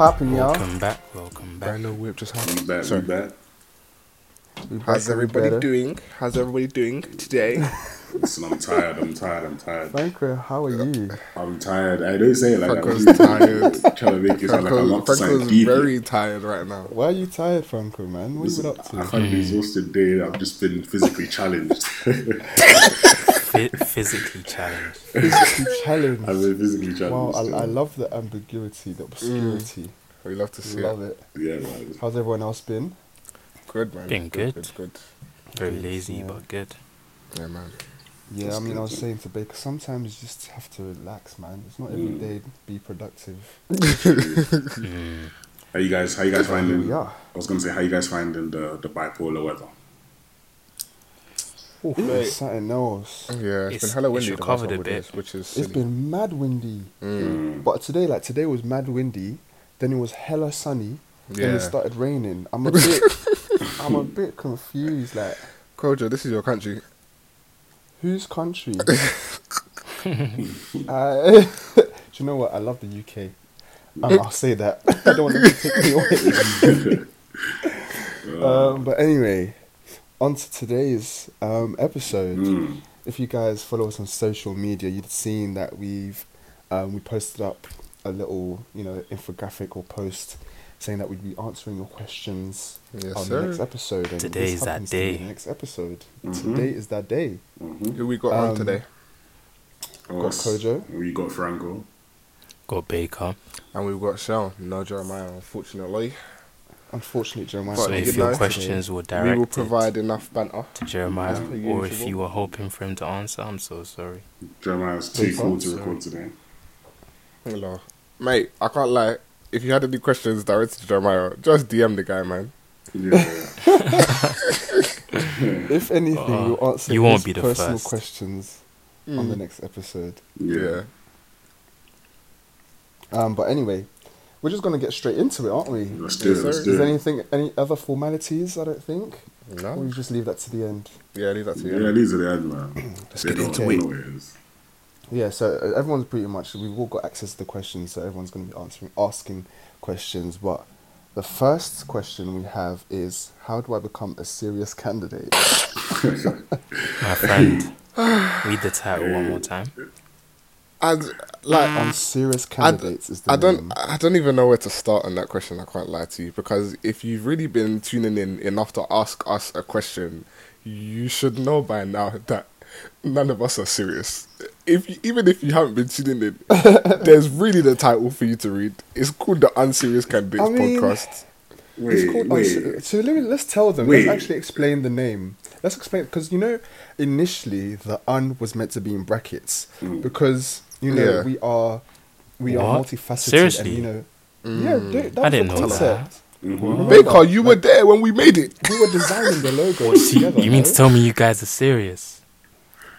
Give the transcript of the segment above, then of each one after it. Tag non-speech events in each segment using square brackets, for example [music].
popping, y'all? Welcome back. Welcome back. Brand new whip just We back, Sorry. we back. We back How's everybody better. doing? How's everybody doing today? [laughs] Listen, I'm tired, I'm tired, I'm tired. Franco, how are you? I'm tired. I don't say it like Franco's that. tired. [laughs] Trying to make it sound like I'm Franco, up to something Franco's deep. very tired right now. Why are you tired, Franco, man? What Listen, you been up I've to? had an hmm. exhausted day. I've just been physically challenged. [laughs] Fi- physically challenged. Physically [laughs] challenged. I've been physically challenged. Wow, I, I love the ambiguity, the obscurity. We love to see Love it. it. Yeah, man. How's everyone else been? Good man. Been good. Good, good. Very lazy, Yeah. but good. Yeah, man. Yeah, That's I mean, good, I was man. saying to Baker, sometimes you just have to relax, man. It's not every Mm. day be productive. [laughs] Mm. How you guys? How you guys finding? Yeah. I was gonna say, how you guys finding the the bipolar weather? It's mate. something else. Yeah, it's It's- been hella windy the last recovered a bit. days, which is It's silly. been mad windy. Mm. But today, like today was mad windy, then it was hella sunny, Yeah. then it started raining. I'm a [laughs] bit I'm a bit confused, like Kojo, this is your country. whose country? [laughs] [laughs] uh, do you know what? I love the UK. Um, I'll say that. I don't want to take me away. um, but anyway, on to today's um, episode. Mm. If you guys follow us on social media, you'd seen that we've um, we posted up a little, you know, infographic or post saying that we'd be answering your questions Yes, on sir. the next episode. And Today this is that happens to be day. The next episode. Mhm. Today is that day. Mm-hmm. Who we got on Um, today? Got Kojo. We got Franco. Got Baker. And we've got Shell. No Jeremiah, unfortunately. Unfortunately, Jeremiah. So if your questions were directed, We will provide enough banter. to Jeremiah, As per or if you were hoping for him to answer, I'm so sorry. Jeremiah's too Baker, cool to record today. Hello. Mate, I can't lie. If you had any questions directed to Jeremiah, just DM the guy, man. Yeah. [laughs] If anything, Uh, we'll answer you won't his be the personal first. questions on the Mm. next episode. Yeah. Um, but anyway, we're just gonna get straight into it, aren't we? Let's do it. Yes, Let's do Is there anything, any other formalities? I don't think. Or No? we just leave that to the end. Yeah, leave that to you. Yeah, these are the end, man. Let's They get into know it. what it is. Yeah, so uh, everyone's pretty much we've all got access to the questions, so everyone's going to be answering asking questions. But the first question we have is, how do I become a serious candidate? [laughs] My friend, [laughs] read the title one more time. And like, On serious I, candidates is the I don't, name. I don't even know where to start on that question. I can't lie to you because if you've really been tuning in enough to ask us a question, you should know by now that none of us are serious. If you, even if you haven't been tuning in, [laughs] there's really the title for you to read. It's called the Unserious Candidates I mean, Podcast. Wait, It's called wait. unse- so let me, let's tell them. Wait. Let's actually explain the name. Let's explain because you know initially the un was meant to be in brackets Mm. because you know Yeah. we are we are multifaceted Seriously? and you know yeah dude, that I was didn't the know concept. Mhm. Baker, you were there when we made it. We were designing the logo What, so you, together. you mean no? to tell me you guys are serious?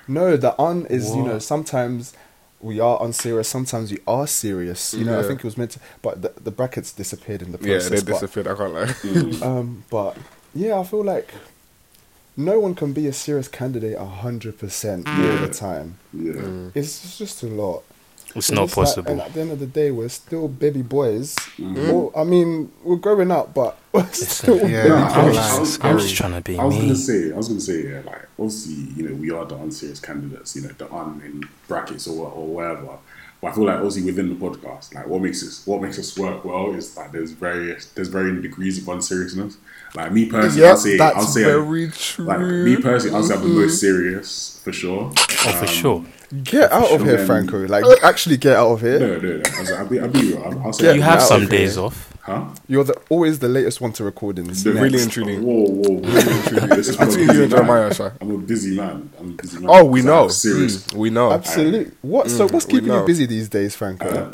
No, the un is you know sometimes we are unserious, sometimes we are serious. You know, I think it was meant to, but the, the brackets disappeared in the Yeah, process. they but, disappeared. I can't lie. Mm. [laughs] um, but yeah, I feel like no one can be a serious candidate a hundred percent all the time. Yeah. Mm. It's it's just a lot. It's And not it's like- possible. and at the end of the day, we're still baby boys. Well, I mean, we're growing up, but [laughs] we're still Yeah, baby I I was- boys. I was- It's I'm scary. just trying to be I was me. gonna say, I was gonna say, yeah, like obviously, you know, we are the unserious candidates, you know, the un in brackets or or whatever. But I feel like obviously within the podcast, like what makes us what makes us work well is that there's various there's varying degrees of unseriousness. Like me personally, Yeah, I'll say I'll that's say I'm- true. like me personally, I'll say I'm the most serious for sure. oh, for Um, sure. Get out of sure, here, man. Franco. Like, actually get out of here. No, no, no. I'll, say, I'll be, I'll be real. I'll, I'll say Yeah, You have some of here. days off. huh? You're the always the latest one to record in. The Really Next. and truly. Whoa, whoa, [laughs] really and truly. Listen, I'm a Between busy you and man. Jeremiah, Shy. I'm a busy man. I'm a busy man. Oh, we know. Serious. Mm, we know. Absolutely. What? so what's keeping you busy these days, Franco? Uh,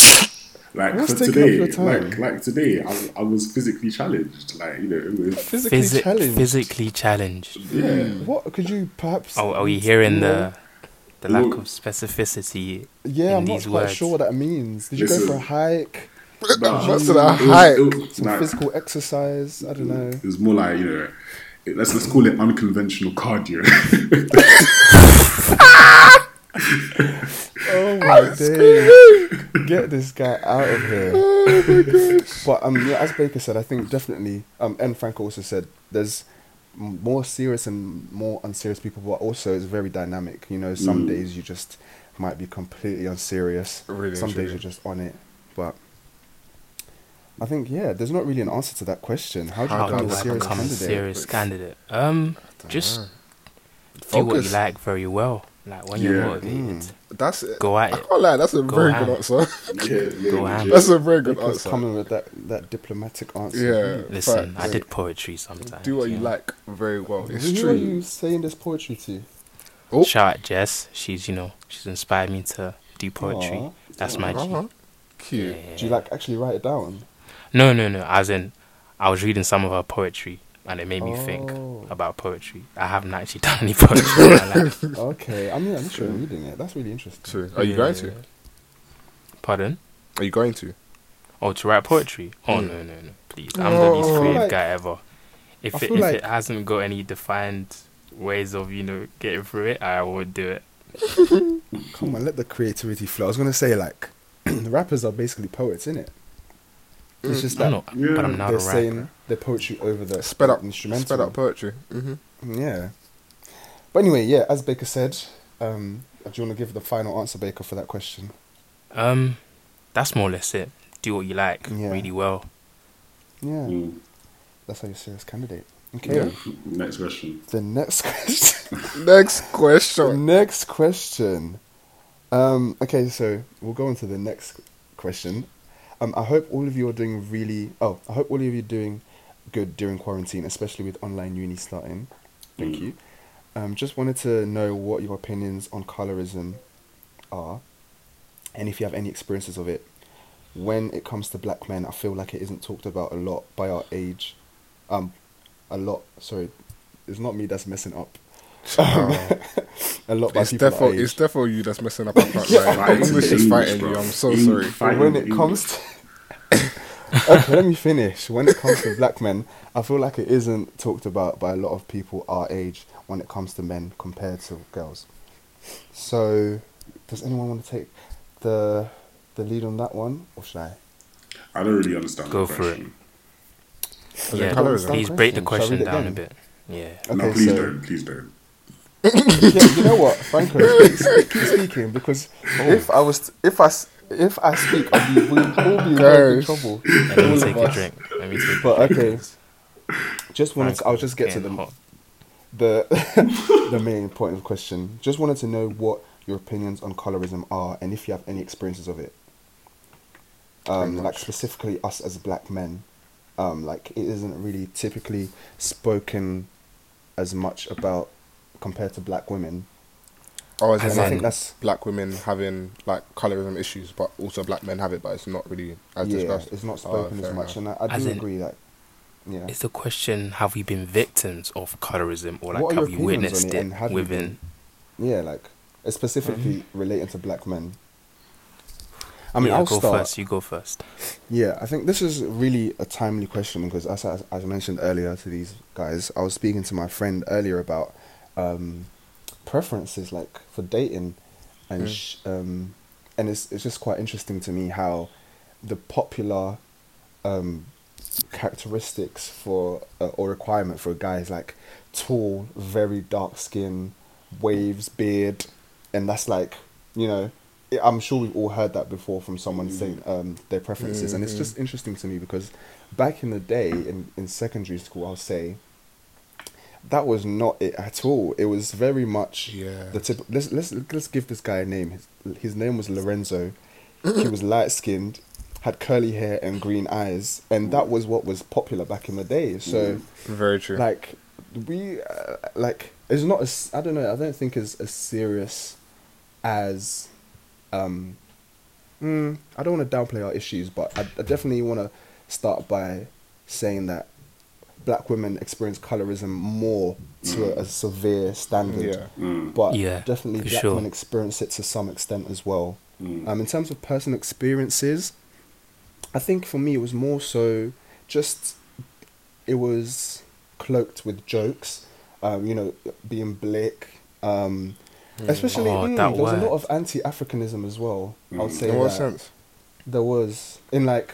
like What's for taking up today, your time? like like today, I, I was physically challenged. Like you know, it was Physically Physi- challenged. physically challenged. yeah. What could you perhaps? Oh, are we hearing the the lack Well- of specificity? Yeah, in I'm not quite words? sure what that means. Did you go for a hike? Nah, What's it that was- it was- Some like, physical exercise? I don't know. It was more like you know, it- let's let's call it unconventional cardio. [laughs] [laughs] [laughs] [laughs] oh my days! Get this guy out of here. Oh [laughs] But um, yeah, as Baker said, I think definitely. Um, and Frank also said there's more serious and more unserious people, but also it's very dynamic. You know, some Mm. days you just might be completely unserious. Really, some days you're just on it. But I think yeah, there's not really an answer to that question. How do you How become do a serious become a serious candidate? Um, just know. do what you like very well. Like when you're Yeah. motivated, Mm. That's it. go at it. I it. can't lie. That's a Go very ham. good answer. Yeah, yeah, [laughs] Go legit. ham. That's a very good Baker's answer. coming with that, that diplomatic answer. Yeah. Listen, Facts. I did poetry sometimes. Do what you like very well. It's Who are true. you saying this poetry to? Oh. Shout out Jess. She's you know she's inspired me to do poetry. Aw. That's my G. Uh-huh. Yeah, Cute. yeah, Do you like actually write it down? No, no, no. As in, I was reading some of her poetry, and it made me think Oh. about poetry. I haven't actually [laughs] done any poetry in my [laughs] life. Okay, I mean, at least you're reading it. That's really interesting. True. Are you going to? Pardon? Are you going to? Oh, to write poetry? Oh Mm. no, no, no! Please, I'm the least creative Like- guy ever. If it, feel if like- it hasn't got any defined ways of you know getting through it, I would do it. [laughs] Come on, let the creativity flow. I was gonna say like, [clears throat] rappers are basically poets, innit? It's Mm. just I'm that not, Yeah. but I'm not they're a rapper. saying their poetry over the Sped up. instrumental. Sped up poetry. hmm Yeah. But anyway, yeah, as Baker said, um, do you want to give the final answer, Baker, for that question? Um, that's more or less it. Do what you like Yeah. really well. Yeah, Mm. that's how you're a serious candidate. Okay. Yeah. Next question. The next [laughs] question. [laughs] Next the question. next question. Um, okay, so we'll go on to the next question. Um, I hope all of you are doing really. Oh, I hope all of you are doing good during quarantine, especially with online uni starting. Thank Mm. you. Um, just wanted to know what your opinions on colorism are, and if you have any experiences of it. When it comes to black men, I feel like it isn't talked about a lot by our age. Um, a lot. Sorry, it's not me that's messing up. [laughs] Oh. a lot by It's people defo, it's defo you that's messing up. I can't Yeah. lie. My English is fighting you. I'm so English, sorry. bro. When it Fighting comes to [laughs] okay, let me finish. When it comes to black men, I feel like it isn't talked about by a lot of people our age when it comes to men compared to girls. So, does anyone want to take the the lead on that one, or should I? I don't really understand. Go the for it. question. it Yeah, please break the Question. question Shall I read it down a bit. Yeah. no, please so- don't. Please don't. Yeah, you know what, Franco, [laughs] keep, keep speaking because if I was, if I, s- if I speak, I'll be, we'll all be in very big trouble. Let me take a drink. Let me take. But a drink. okay, just wanted. To, I'll just get to the hot. the [laughs] the main point of the question. Just wanted to know what your opinions on colorism are, and if you have any experiences of it. Um, like specifically us as black men, um, like it isn't really typically spoken as much about compared to black women. Oh, as And in I think that's black women having like colorism issues, but also black men have it, but it's not really as yeah, discussed. it's not Oh, spoken as much, enough. and I, I do in- agree that. Yeah. It's the question: Have we been victims of colorism, or like have your you witnessed it it and have you within? Yeah, like specifically mm-hmm. relating to black men. I I mean, yeah, I'll go start. first. You go first. Yeah, I think this is really a timely question because, as I, as I mentioned earlier to these guys, I was speaking to my friend earlier about um, preferences, like for dating, and Mm. sh- um, and it's it's just quite interesting to me how the popular um, characteristics for uh, or requirement for a guy is like tall, very dark skin, waves, beard, and that's like you know. I'm sure we've all heard that before from someone saying um, their preferences, and it's Mhm. just interesting to me because back in the day in, in secondary school, I'll say that was not it at all. It was very much Yeah. the tip. Let's let's let's give this guy a name. His, his name was Lorenzo. he was [laughs] light skinned, had curly hair and green eyes, and that was what was popular back in the day. So, Very true. like, we uh, like it's not as I don't know. I don't think it's as serious as um. Mm, I don't want to downplay our issues, but I, I definitely want to start by saying that black women experience colorism more to a, a severe standard Yeah. Mm. but Yeah, definitely black sure. men experience it to some extent as well. Mm. Um, in terms of personal experiences, I think for me it was more so just it was cloaked with jokes. Um, you know, being black, um, Especially, Oh, mm, that there was a lot of anti-Africanism as well. I would Mm. say In what that sense? there was in like,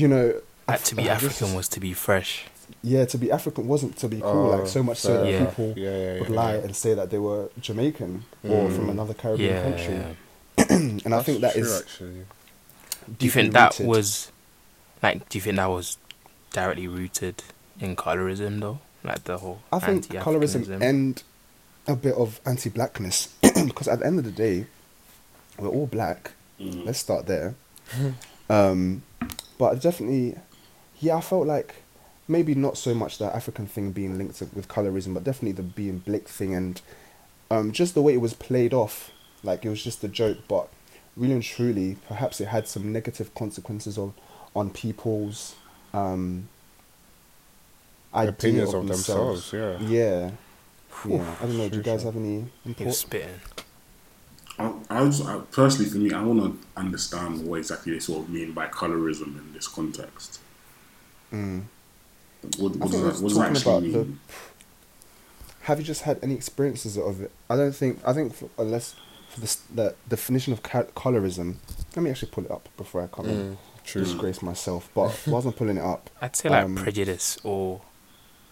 you know, Like to be uh, African is- was to be fresh. yeah, to be African wasn't to be cool. Oh, like so much so fair that Yeah. people yeah, yeah, would lie yeah. and say that they were Jamaican or Mm. from another Caribbean Yeah. country. [clears throat] and I think that That's is. actually. Do you think that rooted. was like? Do you think that was directly rooted in colorism though? Like the whole. I think colorism and a bit of anti-blackness [clears throat] because at the end of the day, we're all black. Mm. Let's start there. um, but definitely, yeah, I felt like maybe not so much the African thing being linked to, with colorism, but definitely the being blick thing and um, just the way it was played off. Like it was just a joke, but really and truly, perhaps it had some negative consequences on on people's um, idea Opinions of themselves, yeah. Yeah. Yeah. I don't know. Do you guys true. have any He was input? spitting. I, I was I, personally for me, I want to understand what exactly they sort of mean by colorism in this context. Mm. What, what does that, what does that actually about the. Have you just had any experiences of it? I don't think. I think for, unless for the, the definition of ca- colorism. Let me actually pull it up before I come and Mm, true. disgrace myself. But [laughs] whilst I'm pulling it up, I'd say like Um, prejudice or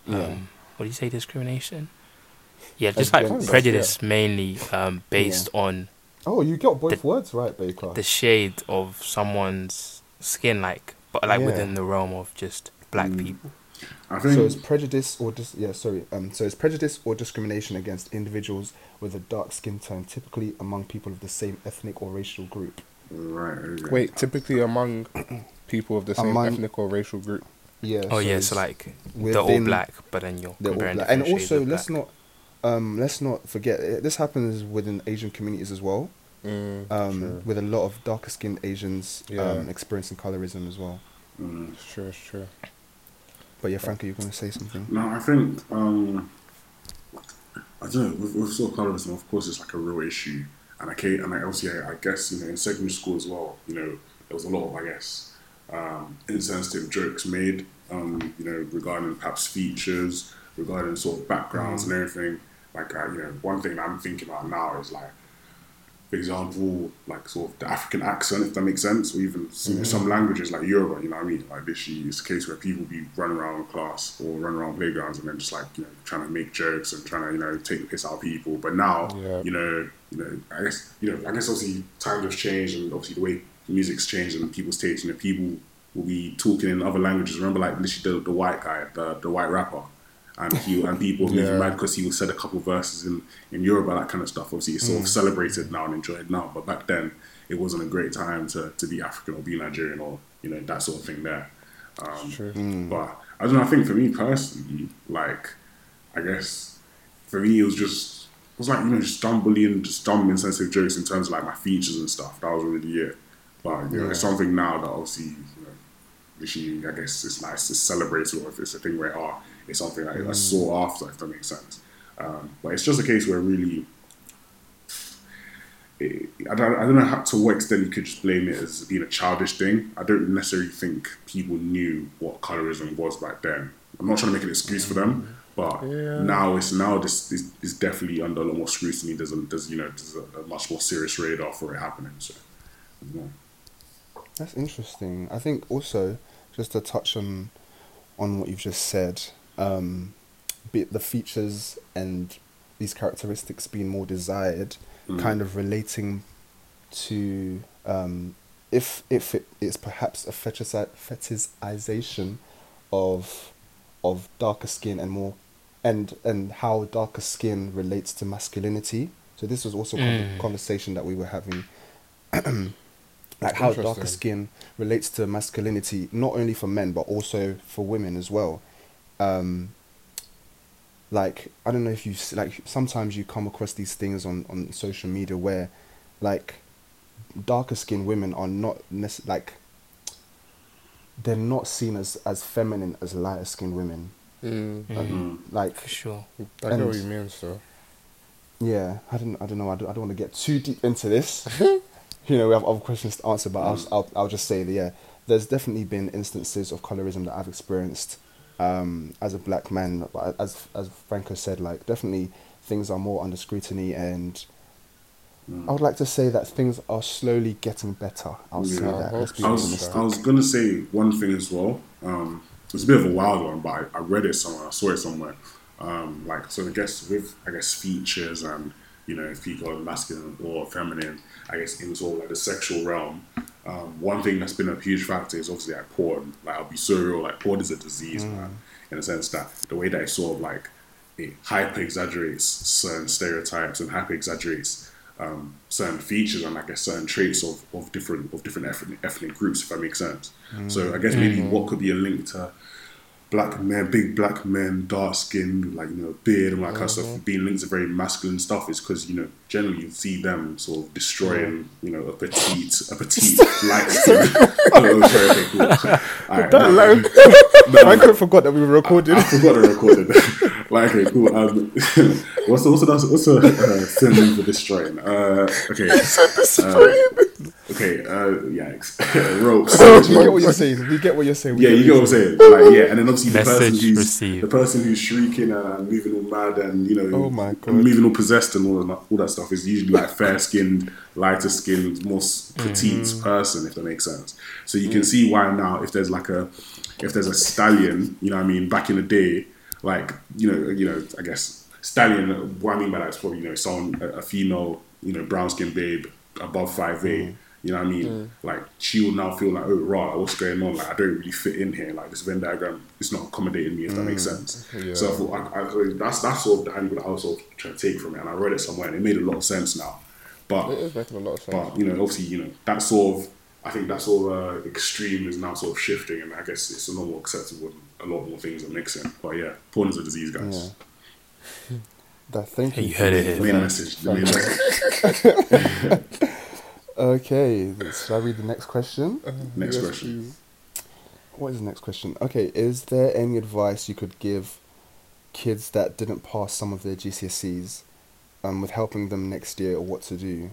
um, yeah, what do you say discrimination? Yeah, just like Against- prejudice mainly um, based on Oh, you got both the- words right, Baker. the shade of someone's skin, like but like Yeah. within the realm of just black Mm. people. I think So it's prejudice or dis- yeah, sorry. Um, so it's prejudice or discrimination against individuals with a dark skin tone, typically among people of the same ethnic or racial group. right. Okay. Wait, typically among people of the same Among- ethnic or racial group. Yeah. Oh yeah, so like they're all black, but then you're they're all comparing black. And also, let's black. not um, let's not forget it, this happens within Asian communities as well. Mm, Um, with a lot of darker skinned Asians Yeah. um, experiencing colorism as well. Mm. It's true, it's true. But yeah, Frankie, you're gonna say something. No, I think um, I don't know. With, with sort of colorism, of course, it's like a real issue, and I can and I also I guess you know in secondary school as well. You know, there was a lot of I guess um, insensitive jokes made. Um, you know, regarding perhaps features, regarding sort of backgrounds and everything. Like uh, you know, one thing that I'm thinking about now is like for example, like sort of the African accent, if that makes sense, or even some, mm-hmm. some languages like Yoruba, you know what I mean? Like literally, it's a case where people be running around class or running around playgrounds and then just like you know trying to make jokes and trying to you know take the piss out of people. But now, Yeah. you know, you know, I guess you know, I guess obviously times have changed and obviously the way music's changed and people's taste. You know, people will be talking in other languages. Remember, like literally the, the white guy, the the white rapper. And he and people were Yeah. mad because he said a couple verses in in Yoruba, that kind of stuff. Obviously, it's sort of celebrated now and enjoyed now, but back then it wasn't a great time to, to be African or be Nigerian or you know that sort of thing there. Um, It's true. but I don't know. I think for me personally, like I guess for me it was just it was like you know just dumb bullying, just dumb insensitive jokes in terms of like my features and stuff. That was really it. But you know, it's something now that obviously you know, literally I guess it's nice to celebrate or if it's a thing where oh, it's something I, I saw after if that makes sense. Um, but it's just a case where really. It, I, don't, I don't know how, to what extent you could just blame it as being a childish thing. I don't necessarily think people knew what colorism was back then. I'm not trying to make an excuse for them, but Yeah. now it's now this is, is definitely under a lot more scrutiny. There's a there's you know there's a, a much more serious radar for it happening. So, know. That's interesting. I think also just to touch on on what you've just said, um, be the features and these characteristics being more desired, kind of relating to um, if if it is perhaps a fetishization of of darker skin and more and and how darker skin relates to masculinity. So this was also a Mm. conversation that we were having [clears throat] like how darker skin relates to masculinity not only for men but also for women as well um like i don't know if you like sometimes you come across these things on on social media where like darker skinned women are not nece- like they're not seen as as feminine as lighter skinned women. Mm, Mm, like for sure. I know what you mean, so. yeah i don't i don't know i don't, I don't want to get too deep into this. [laughs] You know we have other questions to answer but I'll, I'll i'll just say that yeah there's definitely been instances of colorism that i've experienced um as a black man as as franco said like definitely things are more under scrutiny, and Mm. I would like to say that things are slowly getting better. I'll say that. Let's be I was. I was gonna say one thing as well. Um, it's a bit of a wild one, but I, I read it somewhere. I saw it somewhere. Um, like so, I guess with I guess features and you know if you call it masculine or feminine, I guess in sort of like the sexual realm. Um, one thing that's been a huge factor is obviously like porn. Like I'll be so real. Like porn is a disease, man. In the sense that the way that it sort of like it hyper exaggerates certain stereotypes and hyper exaggerates um, certain features and I guess certain traits of, of different of different ethnic, ethnic groups, if that makes sense. So I guess maybe what could be a link to black men, big black men, dark skin, like you know, beard and all that kind of stuff, being linked to very masculine stuff is because you know generally you see them sort of destroying you know a petite a petite [laughs] light skin. [laughs] oh, sorry, okay, cool. Alright, [laughs] That no, I could forgot that we were recording. I forgot to record it. like, okay, cool. Um, what's the what's the what's the uh, synonym for destroying? Uh, okay. Okay. Uh, yikes. [laughs] Ropes. [laughs] we get what you're saying. We get what you're saying. We Yeah, you get what I'm saying. Like, yeah, and then obviously the person who's received. the person who's shrieking and moving all mad and you know, Oh my God. moving all possessed and all that, all that stuff is usually like fair skinned, lighter skinned, more petite Mm. person, if that makes sense. So you can see why now, if there's like a, if there's a stallion, you know, what I mean, back in the day, like you know, you know, I guess stallion. What I mean by that is probably you know, someone a, a female, you know, brown skinned babe above five eight. Mm. You know what I mean? Like she will now feel like, oh, right, what's going on? Like I don't really fit in here. Like this Venn diagram is not accommodating me, if that makes sense. So I thought, I, I, that's that's sort of the angle that I was sort of trying to take from it, and I read it somewhere, and it made a lot of sense now. But It is making a lot of sense. but you know, obviously, you know, that sort of I think that sort of uh, extreme is now sort of shifting, and I guess it's a lot more acceptable. and A lot more things are mixing. But yeah, porn is a disease, guys. That, [laughs] thank Hey, you. you heard it The here. main message. The message. [laughs] Okay, should I read the next question? Next Yes, question. please. What is the next question? Okay, is there any advice you could give kids that didn't pass some of their GCSEs um, with helping them next year or what to do?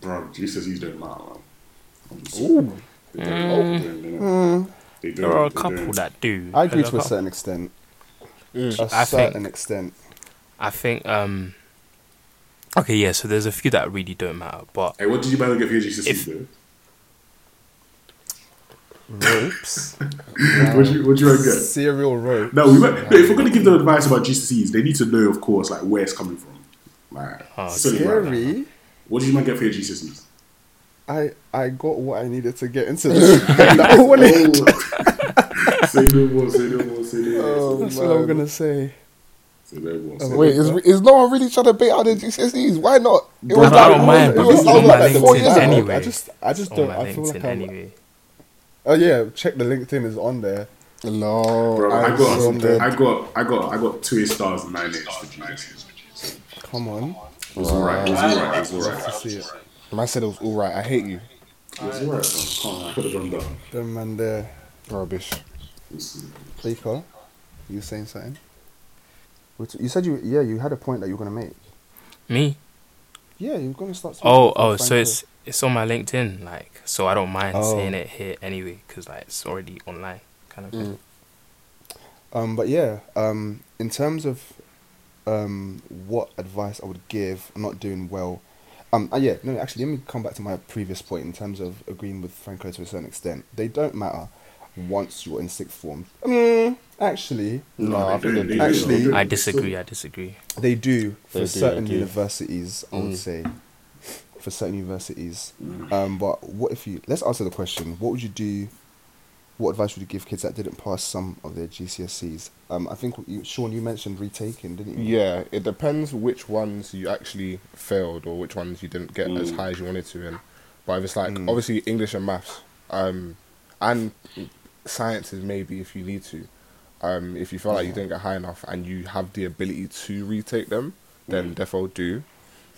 Bro, GCSEs don't matter, man. I'm They don't. They don't, they don't. Hmm, They don't, There are a couple don't. that do. I agree to a couple. certain extent. Mm. A I think- certain extent. I think. um Okay, yeah. So there's a few that really don't matter, but Hey, what did you buy [laughs] to get for your GCSEs, If- though? Ropes. What you what you want to get? Serial rope. No, we went, no, if we're gonna give them advice about GCSEs, they need to know, of course, like where it's coming from. Like, Oh, silly, right? Scary. What did you man get for your GCSEs? I I got what I needed to get into [laughs] this. [laughs] That one is- Oh. say no more, say no more, say no more. Oh, That's what I'm gonna say. Wait, is, is no one really trying to bait out the GCSEs? Why not? It Bro, I don't mind, but was, it's I was on my like four LinkedIn years ago. anyway. I just I just don't. my I feel like LinkedIn I'm. anyway. Oh yeah, check the LinkedIn is on there. No, Bro, I I'm got, so dead. I got, I got, I got two stars and nine A's for GCSEs. Come on, It was alright. It was alright. It was alright. to see it. Man said it was all right. I hate you. It was alright. man. Come on, I could have done better. Them man there. Rubbish. Baker, you saying something? Which- You said you yeah you had a point that you were gonna make. Me? Yeah, you're gonna start. Oh, oh. So it's it's on my LinkedIn, like, so I don't mind Oh. saying it here anyway, because like it's already online, kind of thing. Um, but yeah, um, in terms of um, what advice I would give, I'm not doing well. Um, uh, yeah, no, actually, let me come back to my previous point in terms of agreeing with Franco to a certain extent. They don't matter once you're in sixth form. Mm, actually, No, I think they do. Actually- I disagree. I disagree. they do for They do, certain they do. universities. I would Mm. say for certain universities. Mm. Um, but what if you? Let's answer the question. What would you do? What advice would you give kids that didn't pass some of their GCSEs? Um, I think you, Sean, you mentioned retaking, didn't you? Yeah, it depends which ones you actually failed or which ones you didn't get as Mm. high as you wanted to in. But if it's like Mm. obviously English and maths, um, and sciences maybe if you need to. Um, if you feel like you didn't get high enough and you have the ability to retake them, then defo do,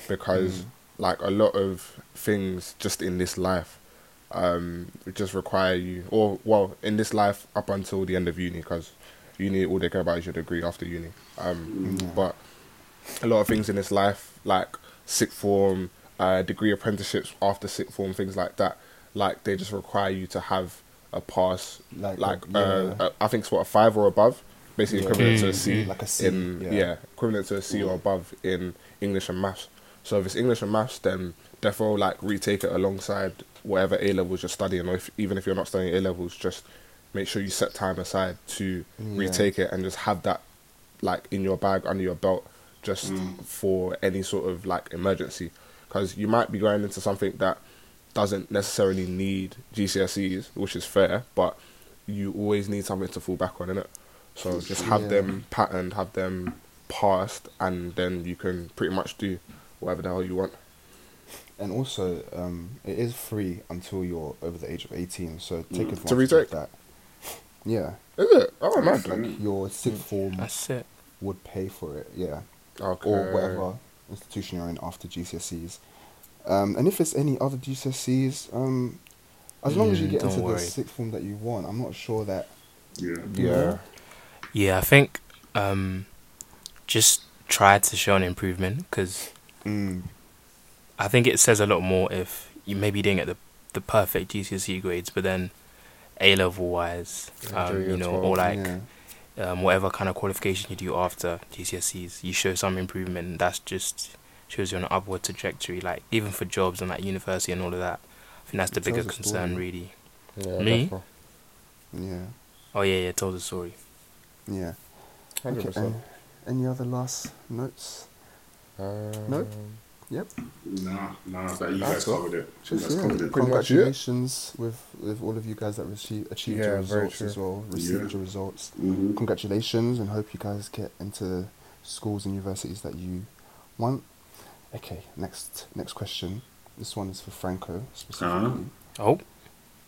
because like a lot of things just in this life, um, just require you, or well, in this life up until the end of uni, because uni all they care about is your degree after uni. Um, but a lot of things in this life, like sixth form, uh, degree apprenticeships after sixth form, things like that, like they just require you to have a pass, Like like, a- uh, yeah. uh, I think it's what a five or above. basically Yeah. equivalent to a Mm. C Like a C, in yeah. yeah. equivalent to a C or above in English and maths. So if it's English and maths, then therefore like retake it alongside whatever A levels you're studying, or if, even if you're not studying A levels, just make sure you set time aside to Yeah. retake it and just have that like in your bag under your belt just for any sort of like emergency because you might be going into something that doesn't necessarily need GCSEs, which is fair, but you always need something to fall back on, innit? So just have Yeah. them patterned, have them passed, and then you can pretty much do whatever the hell you want. And also, um, it is free until you're over the age of 18, so take Mm. advantage To retake? of that. Yeah, Is it? Oh, nice. like your sixth form That's it. would pay for it, yeah. Okay. Or whatever institution you're in after GCSEs. Um, and if it's any other GCSEs, um, as long as you Mm, get into worry. the sixth form that you want, I'm not sure that. Yeah. Yeah. Yeah, I think um, just try to show an improvement because Mm, I think it says a lot more if you maybe didn't get the the perfect GCSE grades, but then A level wise, um, you know, 12, or like yeah. um, whatever kind of qualification you do after GCSEs, you show some improvement. That's just shows you on an upward trajectory. Like even for jobs and like university and all of that. I think that's the It bigger concern, story. really. Yeah. Me? Yeah, Oh yeah, yeah, tells a story. yeah. 100%. Okay, any other last notes? Um, No? Yep. Nah, nah, that you That's guys covered it. You Just yeah. covered it. Pretty much it. Congratulations with with all of you guys that received achieved your Yeah, very results true. as well. Received Yeah. your results. Mhm. Congratulations, and hope you guys get into schools and universities that you want. Okay, next next question. This one is for Franco specifically. Oh,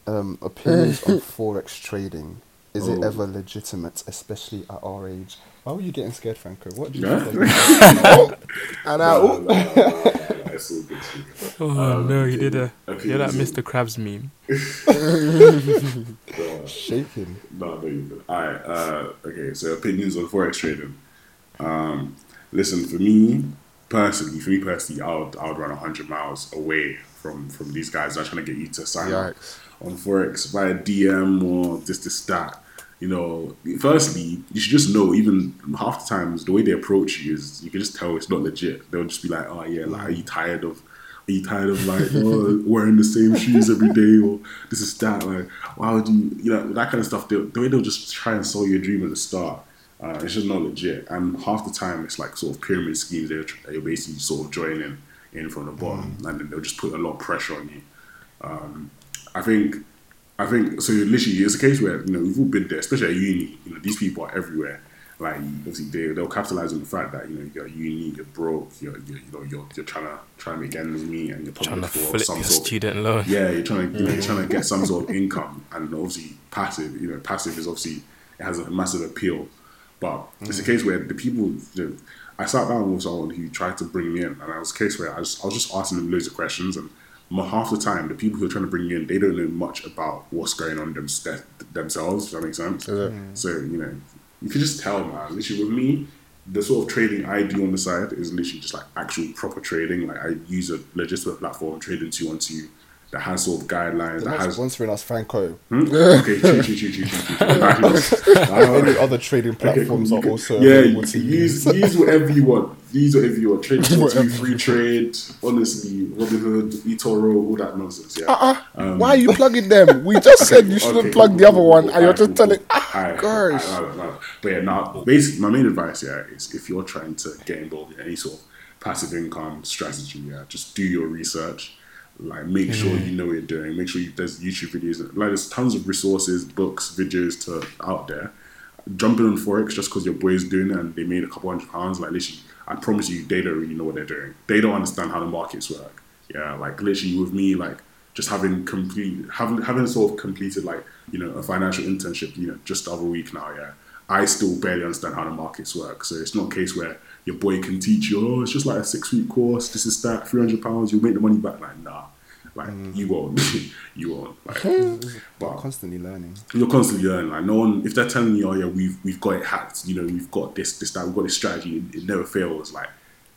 Um, opinions on [laughs] forex trading. Is it Oh. ever legitimate, especially at our age? Why were you getting scared, Franco? What do you Yeah. think? [laughs] [laughs] And it's all good. oh Um, no, he did a okay, you know that Mr. Krabs meme. Uh, Shaking. No, no, you good. All right. Uh, okay. So opinions on forex trading. Um, listen, for me personally, for me personally, I would I would run hundred miles away from from these guys that are trying to get you to sign up on forex via DM or this this that. You know, firstly, you should just know. Even half the times, the way they approach you is you can just tell it's not legit. They'll just be like, "Oh yeah, like are you tired of?" Are you tired of like [laughs] oh, wearing the same shoes every day or this is that like why would you you know that kind of stuff they the way they'll just try and sell you a dream at the start uh, it's just not legit and half the time it's like sort of pyramid schemes they're, they're basically sort of joining in from the bottom and then they'll just put a lot of pressure on you um, I think I think so. Literally, it's a case where you know we've all been there, especially at uni. You know, these people are everywhere. Like obviously, they they'll capitalize on the fact that you know you're uni, you're broke, you're, you're you know you're you're trying to trying to make ends meet, and you're Trying to for flip some your sort. Of, student loan. yeah, you're trying to you know, you're trying to get some sort of income, and obviously passive. You know, passive is obviously it has a massive appeal, but mm. it's a case where the people. You know, I sat down with someone who tried to bring me in, and it was a case where I was, I was just asking them loads of questions, and half the time the people who are trying to bring you in, they don't know much about what's going on them, themselves. Does that make sense? Is it? Mm. So you know, you can just tell, man. Literally, with me, the sort of trading I do on the side is literally just like actual proper trading. Like I use a legitimate platform, Trading 212, that has sort of guidelines. They're That has sponsoring us, Franco. Hmm? [laughs] okay, true, true, true, true, true, true. [laughs] Any [laughs] other trading platforms cool. are also yeah, available to can use. use whatever you want. Use whatever you want. Trade two, Freetrade. Honestly, Robinhood, eToro, all that nonsense. Yeah. Uh-uh. Why are you plugging them? We just said you shouldn't Okay, plug cool, the other cool, one, cool, and you're just cool, telling. cool. Ah, gosh. But yeah, now, basically, my main advice yeah is if you're trying to get involved in any sort of passive income strategy, yeah, just do your research. Like, make sure you know what you're doing. Make sure you, there's YouTube videos. Like, there's tons of resources, books, videos to out there. Jumping on forex just because your boy's doing it and they made a couple hundred pounds, like literally, I promise you, they don't really know what they're doing. They don't understand how the markets work. Yeah, like literally with me, like just having complete having having sort of completed like you know a financial internship you know just the other week now yeah i still barely understand how the markets work so it's not a case where your boy can teach you oh it's just like a six week course this is that 300 pounds you'll make the money back like nah like you won't [laughs] you won't like but Constantly learning. you're constantly learning. Like no one, if they're telling you, oh yeah, we've we've got it hacked. You know, we've got this, this, that. We've got this strategy. It, it never fails. Like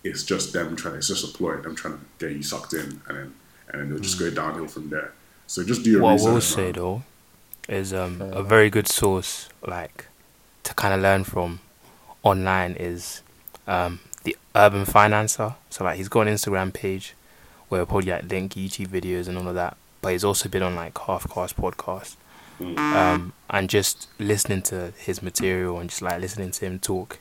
it's just them trying. It's just a ploy. Them trying to get you sucked in, and then and then they'll just go downhill from there. So just do your What I research. will say man. though is um, a very good source, like to kind of learn from online is um, the Urban Financer. So like he's got an Instagram page where he'll probably like link YouTube videos and all of that. But he's also been on like Halfcast podcast. Um, and just listening to his material and just like listening to him talk,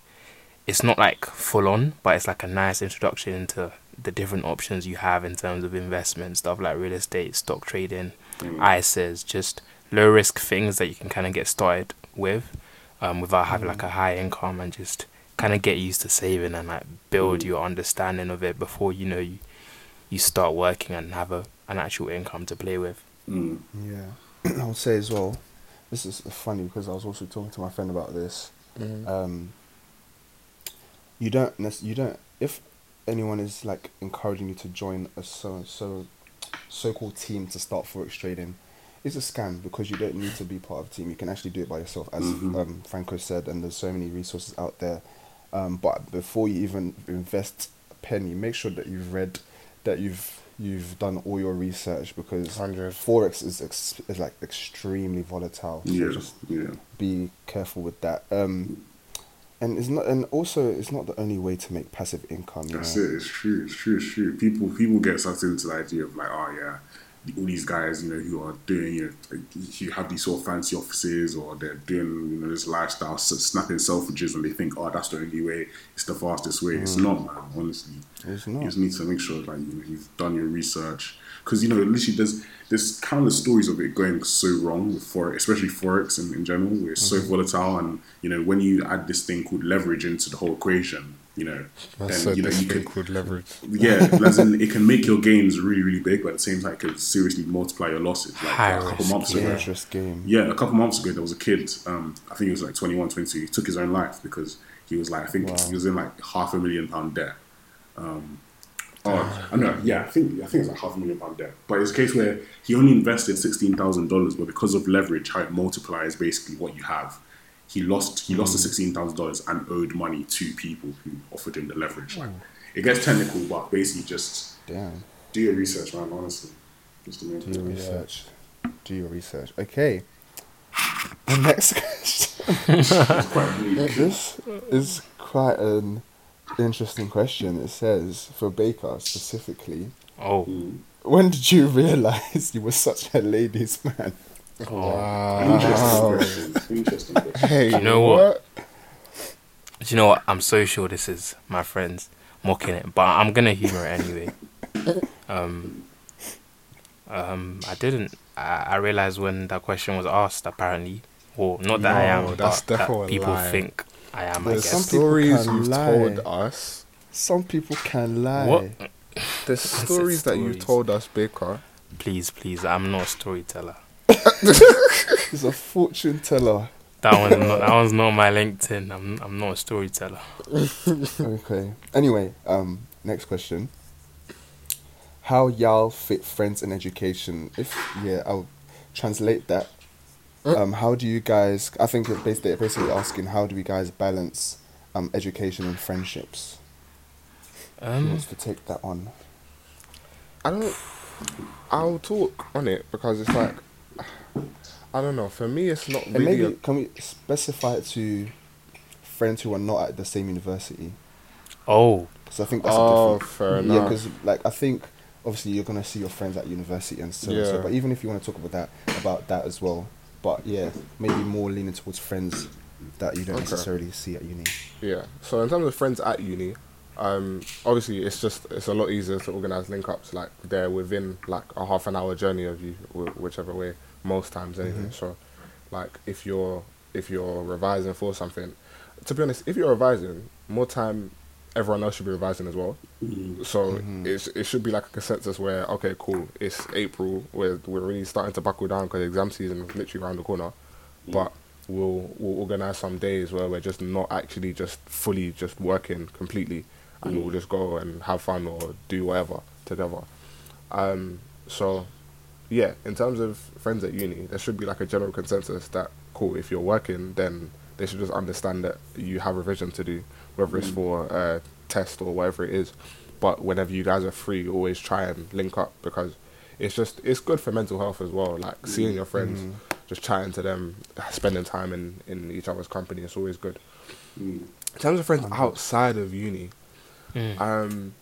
it's not like full on, but it's like a nice introduction into the different options you have in terms of investment stuff like real estate, stock trading, ISAs, just low risk things that you can kind of get started with um, without having like a high income and just kind of get used to saving and like build your understanding of it before you know you you start working and have a an actual income to play with. Mm. Yeah, [clears throat] I would say as well. This is funny because I was also talking to my friend about this. Um, you don't you don't if anyone is like encouraging you to join a so so so called team to start forex trading, it's a scam because you don't need to be part of a team. You can actually do it by yourself, as Mhm. um, Franco said, and there's so many resources out there. Um, but before you even invest a penny, make sure that you've read, that you've you've done all your research because 100. forex is ex- is like extremely volatile. So Yeah, just yeah. be careful with that. Um, and it's not, and also it's not the only way to make passive income. That's know? it. It's true. It's true. It's true. People people get sucked into the idea of like, oh yeah, all these guys, you know, who are doing, you know, who have these sort of fancy offices or they're doing, you know, this lifestyle, s- snapping selfridges, and they think, oh, that's the only way. It's the fastest way. It's mm. not, man. Honestly, It's not. you just need to make sure like you know, you've done your research because you know literally there's there's countless stories of it going so wrong with forex, especially forex in, in general, where it's so mm-hmm. volatile and you know when you add this thing called leverage into the whole equation, you know, I then you know you can called leverage. yeah, as in it can make your gains really really big, but at the same time it can seriously multiply your losses. Like High a couple months ago, game. yeah, a couple months ago there was a kid, um, I think he was like 21, 22, he took his own life because he was like, I think Wow. he was in like half a million pound debt. Um, oh, I know, yeah, I think I think it's like half a million pound debt. But it's a case where he only invested sixteen thousand dollars, but because of leverage, how it multiplies basically what you have, he lost he lost the sixteen thousand dollars and owed money to people who offered him the leverage. Like it gets technical, but basically just Damn. do your research, man. Honestly, just Do your Yeah. research. Do your research. Okay. The next [laughs] question. It's quite bleak. This is quite an interesting question. It says for Baker specifically, Oh, Mm. when did you [laughs] realize you were such a ladies' man? Interesting Wow. question. Interesting question. Hey, You know what? do you know what? I'm so sure this is my friends mocking it, but I'm gonna humor it anyway. [laughs] Um, um, I didn't. I, I realized when that question was asked. Apparently, well, not that I am, that's but that people lie. think I am. I guess. some people Stories can you've lie. told us. Some people can lie. What? The [laughs] stories that you've told us, Baker. Please, please. I'm not a storyteller. [laughs] He's a fortune teller. That one's not. That one's not my LinkedIn. I'm. I'm not a storyteller. [laughs] Okay. Anyway, um, next question. How y'all fit friends and education? If yeah, I'll translate that. Um, how do you guys? I think it's basically basically asking how do we guys balance um education and friendships? Who Um. wants to take that on? I don't. I'll talk on it because it's like. I don't know. For me, it's not And really. maybe can we specify it to friends who are not at the same university? Oh. Because I think that's oh, a different. fair Yeah, because like I think obviously you're gonna see your friends at university and so and so. Yeah. But even if you want to talk about that about that as well, but yeah, maybe more leaning towards friends that you don't Okay. necessarily see at uni. Yeah. So in terms of friends at uni, um, obviously it's just it's a lot easier to organize link ups. Like they're within like a half an hour journey of you, wh- whichever way. Most times, anyway. Mhm. So, like if you're if you're revising for something, to be honest, if you're revising, more time everyone else should be revising as well. Mm. So Mhm. it's, it should be like a consensus where okay, cool, it's April, we're we're really starting to buckle down because exam season is literally around the corner, but we'll we'll organize some days where we're just not actually just fully just working completely, and Mm. we'll just go and have fun or do whatever together. Um, so yeah, in terms of friends at uni, there should be like a general consensus that cool, if you're working, then they should just understand that you have revision to do, whether it's Mm. for a test or whatever it is. But whenever you guys are free, always try and link up because it's just it's good for mental health as well. Like seeing your friends, Mm. just chatting to them, spending time in in each other's company. It's always good. Mm. In terms of friends outside of uni, Mm. um,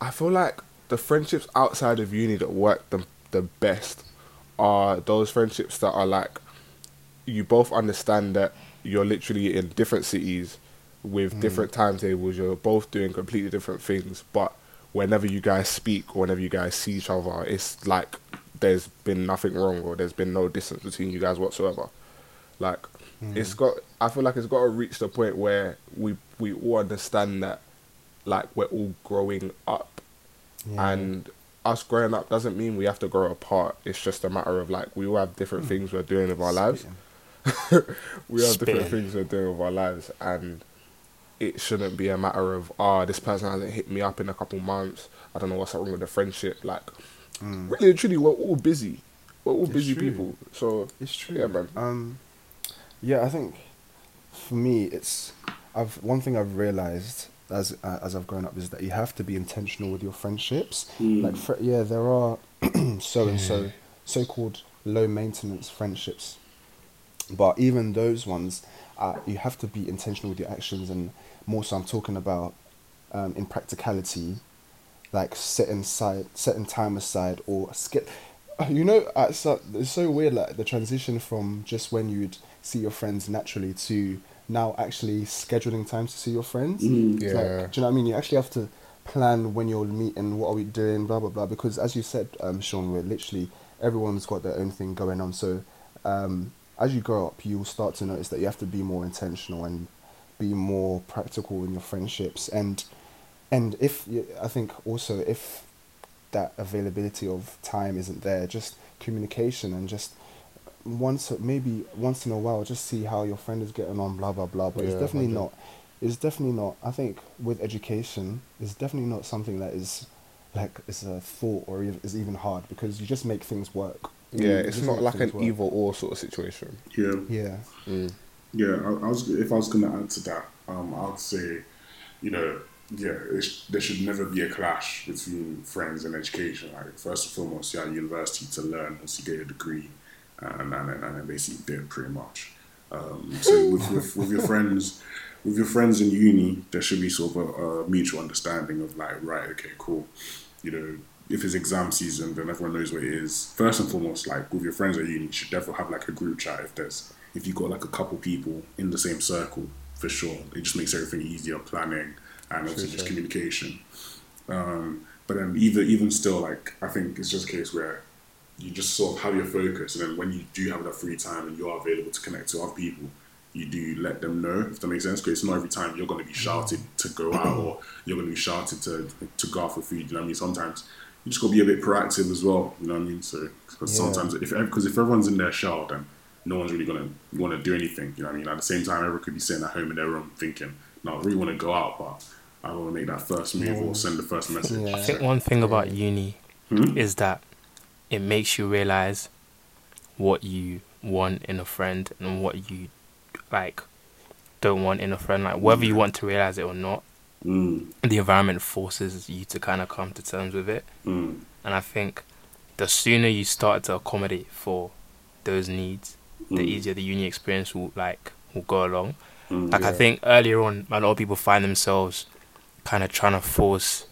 I feel like the friendships outside of uni that work the the best are those friendships that are like you both understand that you're literally in different cities with mm. different timetables. You're both doing completely different things, but whenever you guys speak or whenever you guys see each other, it's like there's been nothing wrong or there's been no distance between you guys whatsoever. Like mm. it's got. I feel like it's got to reach the point where we we all understand that like we're all growing up Yeah. and us growing up doesn't mean we have to grow apart. It's just a matter of like we all have different things we're doing with our lives. [laughs] We have different things we're doing with our lives, and it shouldn't be a matter of ah, this person hasn't hit me up in a couple months. I don't know what's wrong with the friendship. Like, Mm. really truly, we're all busy. We're all It's busy true. people. So It's true. Yeah, man. Um, yeah, I think for me, it's I've one thing I've realized as uh, as I've grown up is that you have to be intentional with your friendships. Mm. Like, fr- yeah, there are [clears throat] so and so so-called low maintenance friendships, but even those ones, uh, you have to be intentional with your actions, and more so, I'm talking about um, in practicality, like setting side, setting time aside, or skip. You know, uh, it's so weird, like the transition from just when you'd see your friends naturally to now actually scheduling time to see your friends. Mm. Yeah. Like, do you know what I mean? You actually have to plan when you'll meet and what are we doing, blah blah blah. Because as you said, um, Sean, we're literally everyone's got their own thing going on. So um, as you grow up, you will start to notice that you have to be more intentional and be more practical in your friendships. And and if I think also if that availability of time isn't there, just communication and just once maybe once in a while just see how your friend is getting on blah blah blah but it's definitely not it's definitely not i think with education it's definitely not something that is like is a thought or ev- is even hard because you just make things work yeah, You it's not like an things work. either or sort of situation. Yeah. yeah Mm. Yeah, I, I was. If I was going to add to that, um, I'd say, you know, yeah, it's, there should never be a clash between friends and education. Like first and foremost, you're at university to learn once you get your degree, and and, and, basically did pretty much. Um, so with, with, with your friends, with your friends in uni, there should be sort of a, a mutual understanding of like, right, okay, cool, you know. If it's exam season, then everyone knows what it is. First and foremost, like with your friends at uni, you should definitely have like a group chat if there's if you've got like a couple people in the same circle, for sure. It just makes everything easier planning and also just sure. communication. Um, but then even even still, like I think it's just a case where you just sort of have your focus, and then when you do have that free time and you are available to connect to other people, you do let them know if that makes sense. Because it's not every time you're going to be shouted to go out or you're going to be shouted to to go out for food. You know what I mean? Sometimes you just got to be a bit proactive as well. You know what I mean? So because Yeah. sometimes if because if everyone's in their shell, then no one's really gonna want to do anything. You know what I mean? At the same time, everyone could be sitting at home in their room thinking, "No, I really want to go out, but I want to make that first move or send the first message." Yeah. I think one thing about uni Hmm? is that it makes you realize what you want in a friend and what you like don't want in a friend. Like whether you want to realize it or not, Mm, the environment forces you to kind of come to terms with it. mm, And I think the sooner you start to accommodate for those needs, the Mm. easier the uni experience will like will go along. mm, Like I think earlier on, a lot of people find themselves kind of trying to force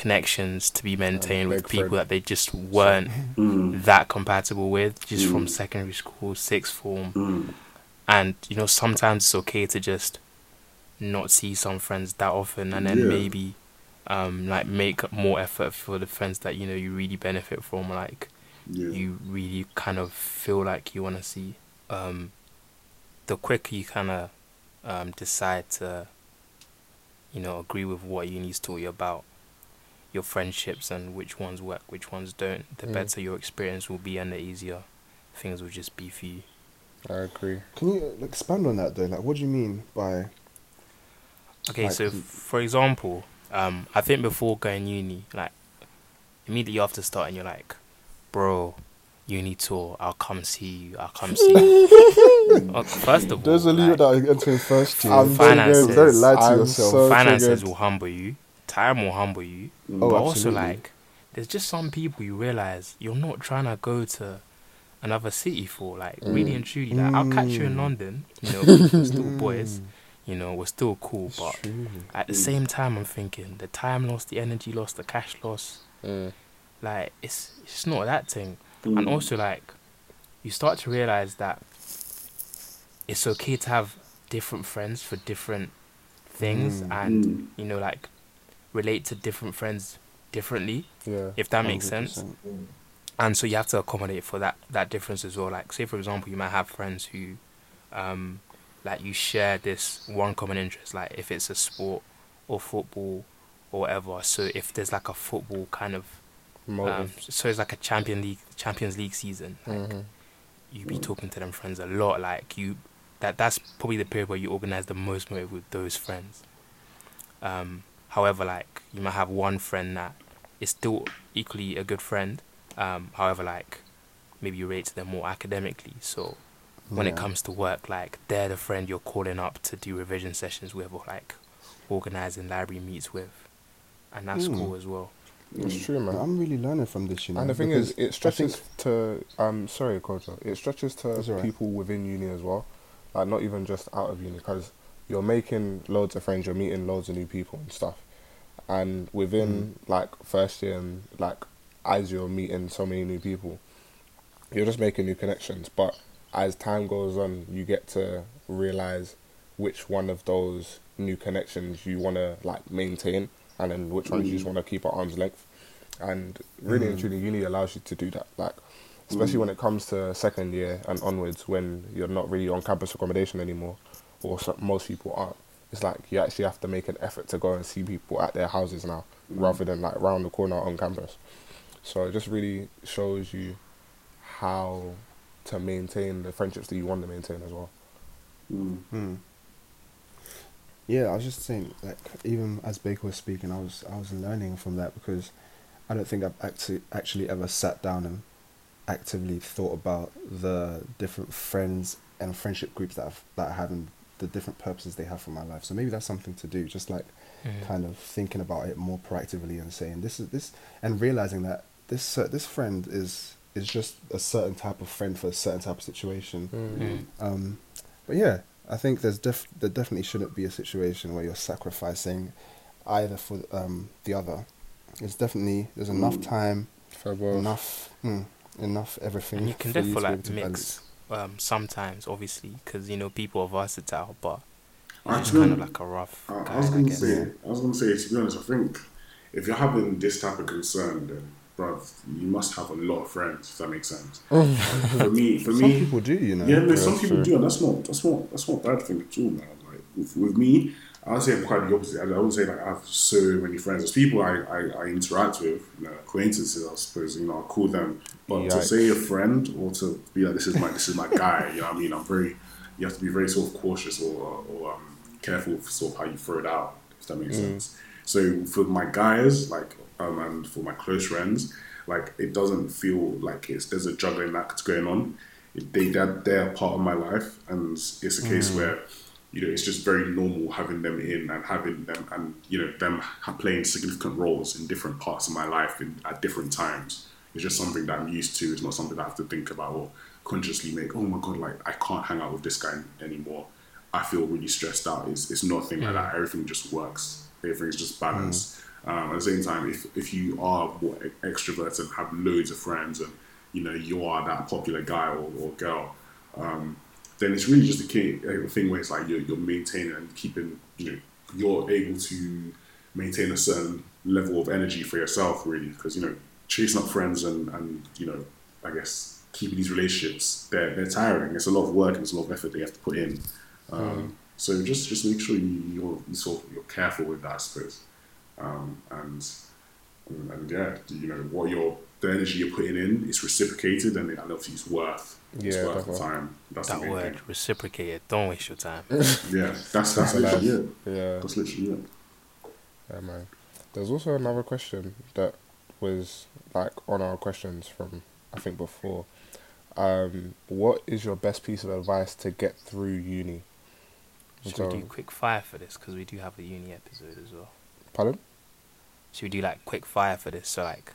connections to be maintained with big people that they just weren't mm, that compatible with, just from Mm. secondary school, sixth form. mm, And you know, sometimes it's okay to just not see some friends that often, and then Yeah. maybe um, like make more effort for the friends that you know you really benefit from, like yeah, you really kind of feel like you want to see. Um, the quicker you kind of um, decide to, you know, agree with what uni's taught you about your friendships and which ones work, which ones don't, the Mm. better your experience will be and the easier things will just be for you. I agree. can you expand on that though like what do you mean by Okay, Like, so you- for example, um, I think before going uni, like immediately after starting, you're like, bro, uni tour, I'll come see you, I'll come see you. [laughs] Uh, First of all, those of you like, that are entering first year I'm finances. don't lie to I'm yourself so finances triggered. will humble you, time will humble you, mm, Oh, but also like, there's just some people you realize you're not trying to go to another city for. Like really and truly, like I'll catch you in Mm. London. You know, [laughs] we're still boys. You know, we're still cool, but at the same time, I'm thinking the time lost, the energy lost, the cash loss. Mm. Like it's it's not that thing. Mm. And also like you start to realize that it's okay to have different friends for different things Mm. and Mm. you know like relate to different friends differently Yeah. if that makes sense 100%. and so you have to accommodate for that that difference as well like say for example you might have friends who um like you share this one common interest like if it's a sport or football or whatever so if there's like a football kind of um, so it's like a champion league champions league season like Mhm. you be talking to them friends a lot like you that that's probably the period where you organize the most with those friends um however like you might have one friend that is still equally a good friend um however like maybe you rate them more academically so when it comes to work like they're the friend you're calling up to do revision sessions with or like organizing library meets with and that's Hmm. cool as well It's true, man. I'm really learning from this, you know. and the thing is, it stretches think- to um sorry, culture. It stretches to That's alright. people within uni as well, like not even just out of uni, because you're making loads of friends, you're meeting loads of new people and stuff, and within mm. like first year and like as you're meeting so many new people, you're just making new connections. But as time goes on, you get to realize which one of those new connections you want to like maintain, and then which ones you just mm. want to keep at arm's length. And really and Mm. truly, uni allows you to do that. Like, especially mm. when it comes to second year and onwards, when you're not really on campus accommodation anymore, or so, most people aren't. It's like you actually have to make an effort to go and see people at their houses now, rather than like round the corner on campus. So it just really shows you how to maintain the friendships that you want to maintain as well. Mm. Hmm. Yeah, I was just saying, like, even as Baker was speaking, I was I was learning from that because I don't think I've actually actually ever sat down and actively thought about the different friends and friendship groups that I've, that I have and the different purposes they have for my life. So maybe that's something to do, just like Mhm. kind of thinking about it more proactively and saying this is this and realizing that this cer- this friend is is just a certain type of friend for a certain type of situation. Mm. Um, but yeah, I think there's def- there definitely shouldn't be a situation where you're sacrificing either for um, the other. It's definitely there's enough Mm. time, Fair enough, mm, enough everything. and you can for you therefore to like able to mix um sometimes obviously because you know people are versatile but I it's kind of like a rough I, guy, I was gonna guess. say, I was gonna say, to be honest, I think if you're having this type of concern, then, bruv, you must have a lot of friends. If that makes sense. [laughs] for me, for Some me, some people do, you know. yeah, no, Yeah, some people true. do, and that's not that's not that's not a bad thing at all, man. Like with, with me, I would say I'm quite the opposite. I, I wouldn't say like I have so many friends. There's people I, I, I interact with, you know, acquaintances, I suppose. You know, I call them, but to say a friend or to be like this is my this is my guy. You know, what I mean, I'm very. You have to be very sort of cautious or or um, careful with sort of how you throw it out. If that makes sense. So for my guys, like um, and for my close friends, like it doesn't feel like it's there's a juggling act going on. They they're, they're part of my life, and it's a case where you know it's just very normal having them in and having them and you know them playing significant roles in different parts of my life in, at different times. It's just something that I'm used to. It's not something that I have to think about or consciously make. Oh my god, like I can't hang out with this guy anymore. I feel really stressed out. It's it's not a thing like that. Everything just works. Everything's just balanced. Um, at the same time, if if you are more e- extroverted and have loads of friends and you know you are that popular guy or, or girl, um, then it's really just a, key, a thing where it's like you're, you're maintaining and keeping, you know, you're able to maintain a certain level of energy for yourself, really, because you know, chasing up friends and and you know, I guess keeping these relationships, they're they're tiring. It's a lot of work and it's a lot of effort they have to put in. Um, So just just make sure you you're you sort of, you're careful with that, I suppose. Um, and and yeah, you know what you're the energy you're putting in is reciprocated, and, it, and obviously it's worth Yeah, worth the time. That's that the main word reciprocated don't waste your time. [laughs] Yeah, that's that's Alive. literally it. Yeah. That's literally it. Yeah, man. There's also another question that was like on our questions from I think before. Um, what is your best piece of advice to get through uni? should So- we do quick fire for this because we do have a uni episode as well Pardon? should we do like quick fire for this so like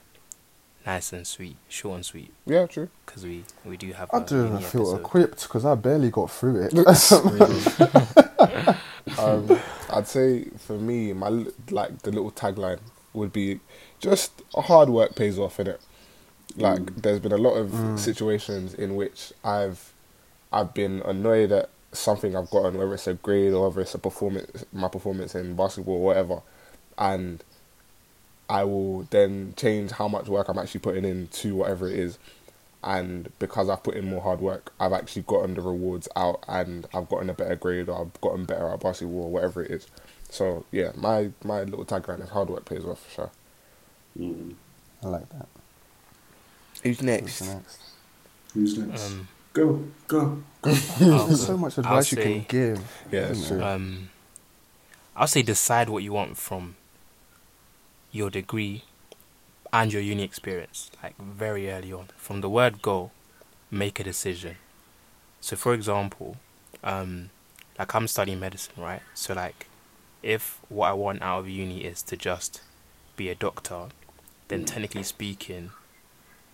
nice and sweet, short and sweet, Yeah, true. because we we do have. I don't even feel episode. equipped because I barely got through it. [laughs] [laughs] Um, I'd say for me, my like the little tagline would be just hard work pays off in it. Like there's been a lot of situations in which I've I've been annoyed at something I've gotten, whether it's a grade or whether it's a performance, my performance in basketball or whatever, and I will then change how much work I'm actually putting in to whatever it is. And because I've put in more hard work, I've actually gotten the rewards out and I've gotten a better grade or I've gotten better at basketball or whatever it is. So yeah, my, my little tagline is hard work pays off for sure. Mm. I like that. Who's What's next? next? Who's next? Um, go, go. There's so much I'll advice you can give. Yeah, isn't it's there? true. Um, I'll say decide what you want from your degree and your uni experience, like very early on. From the word go, make a decision. So, for example, um, like I'm studying medicine, right? So, like, if what I want out of uni is to just be a doctor, then technically speaking,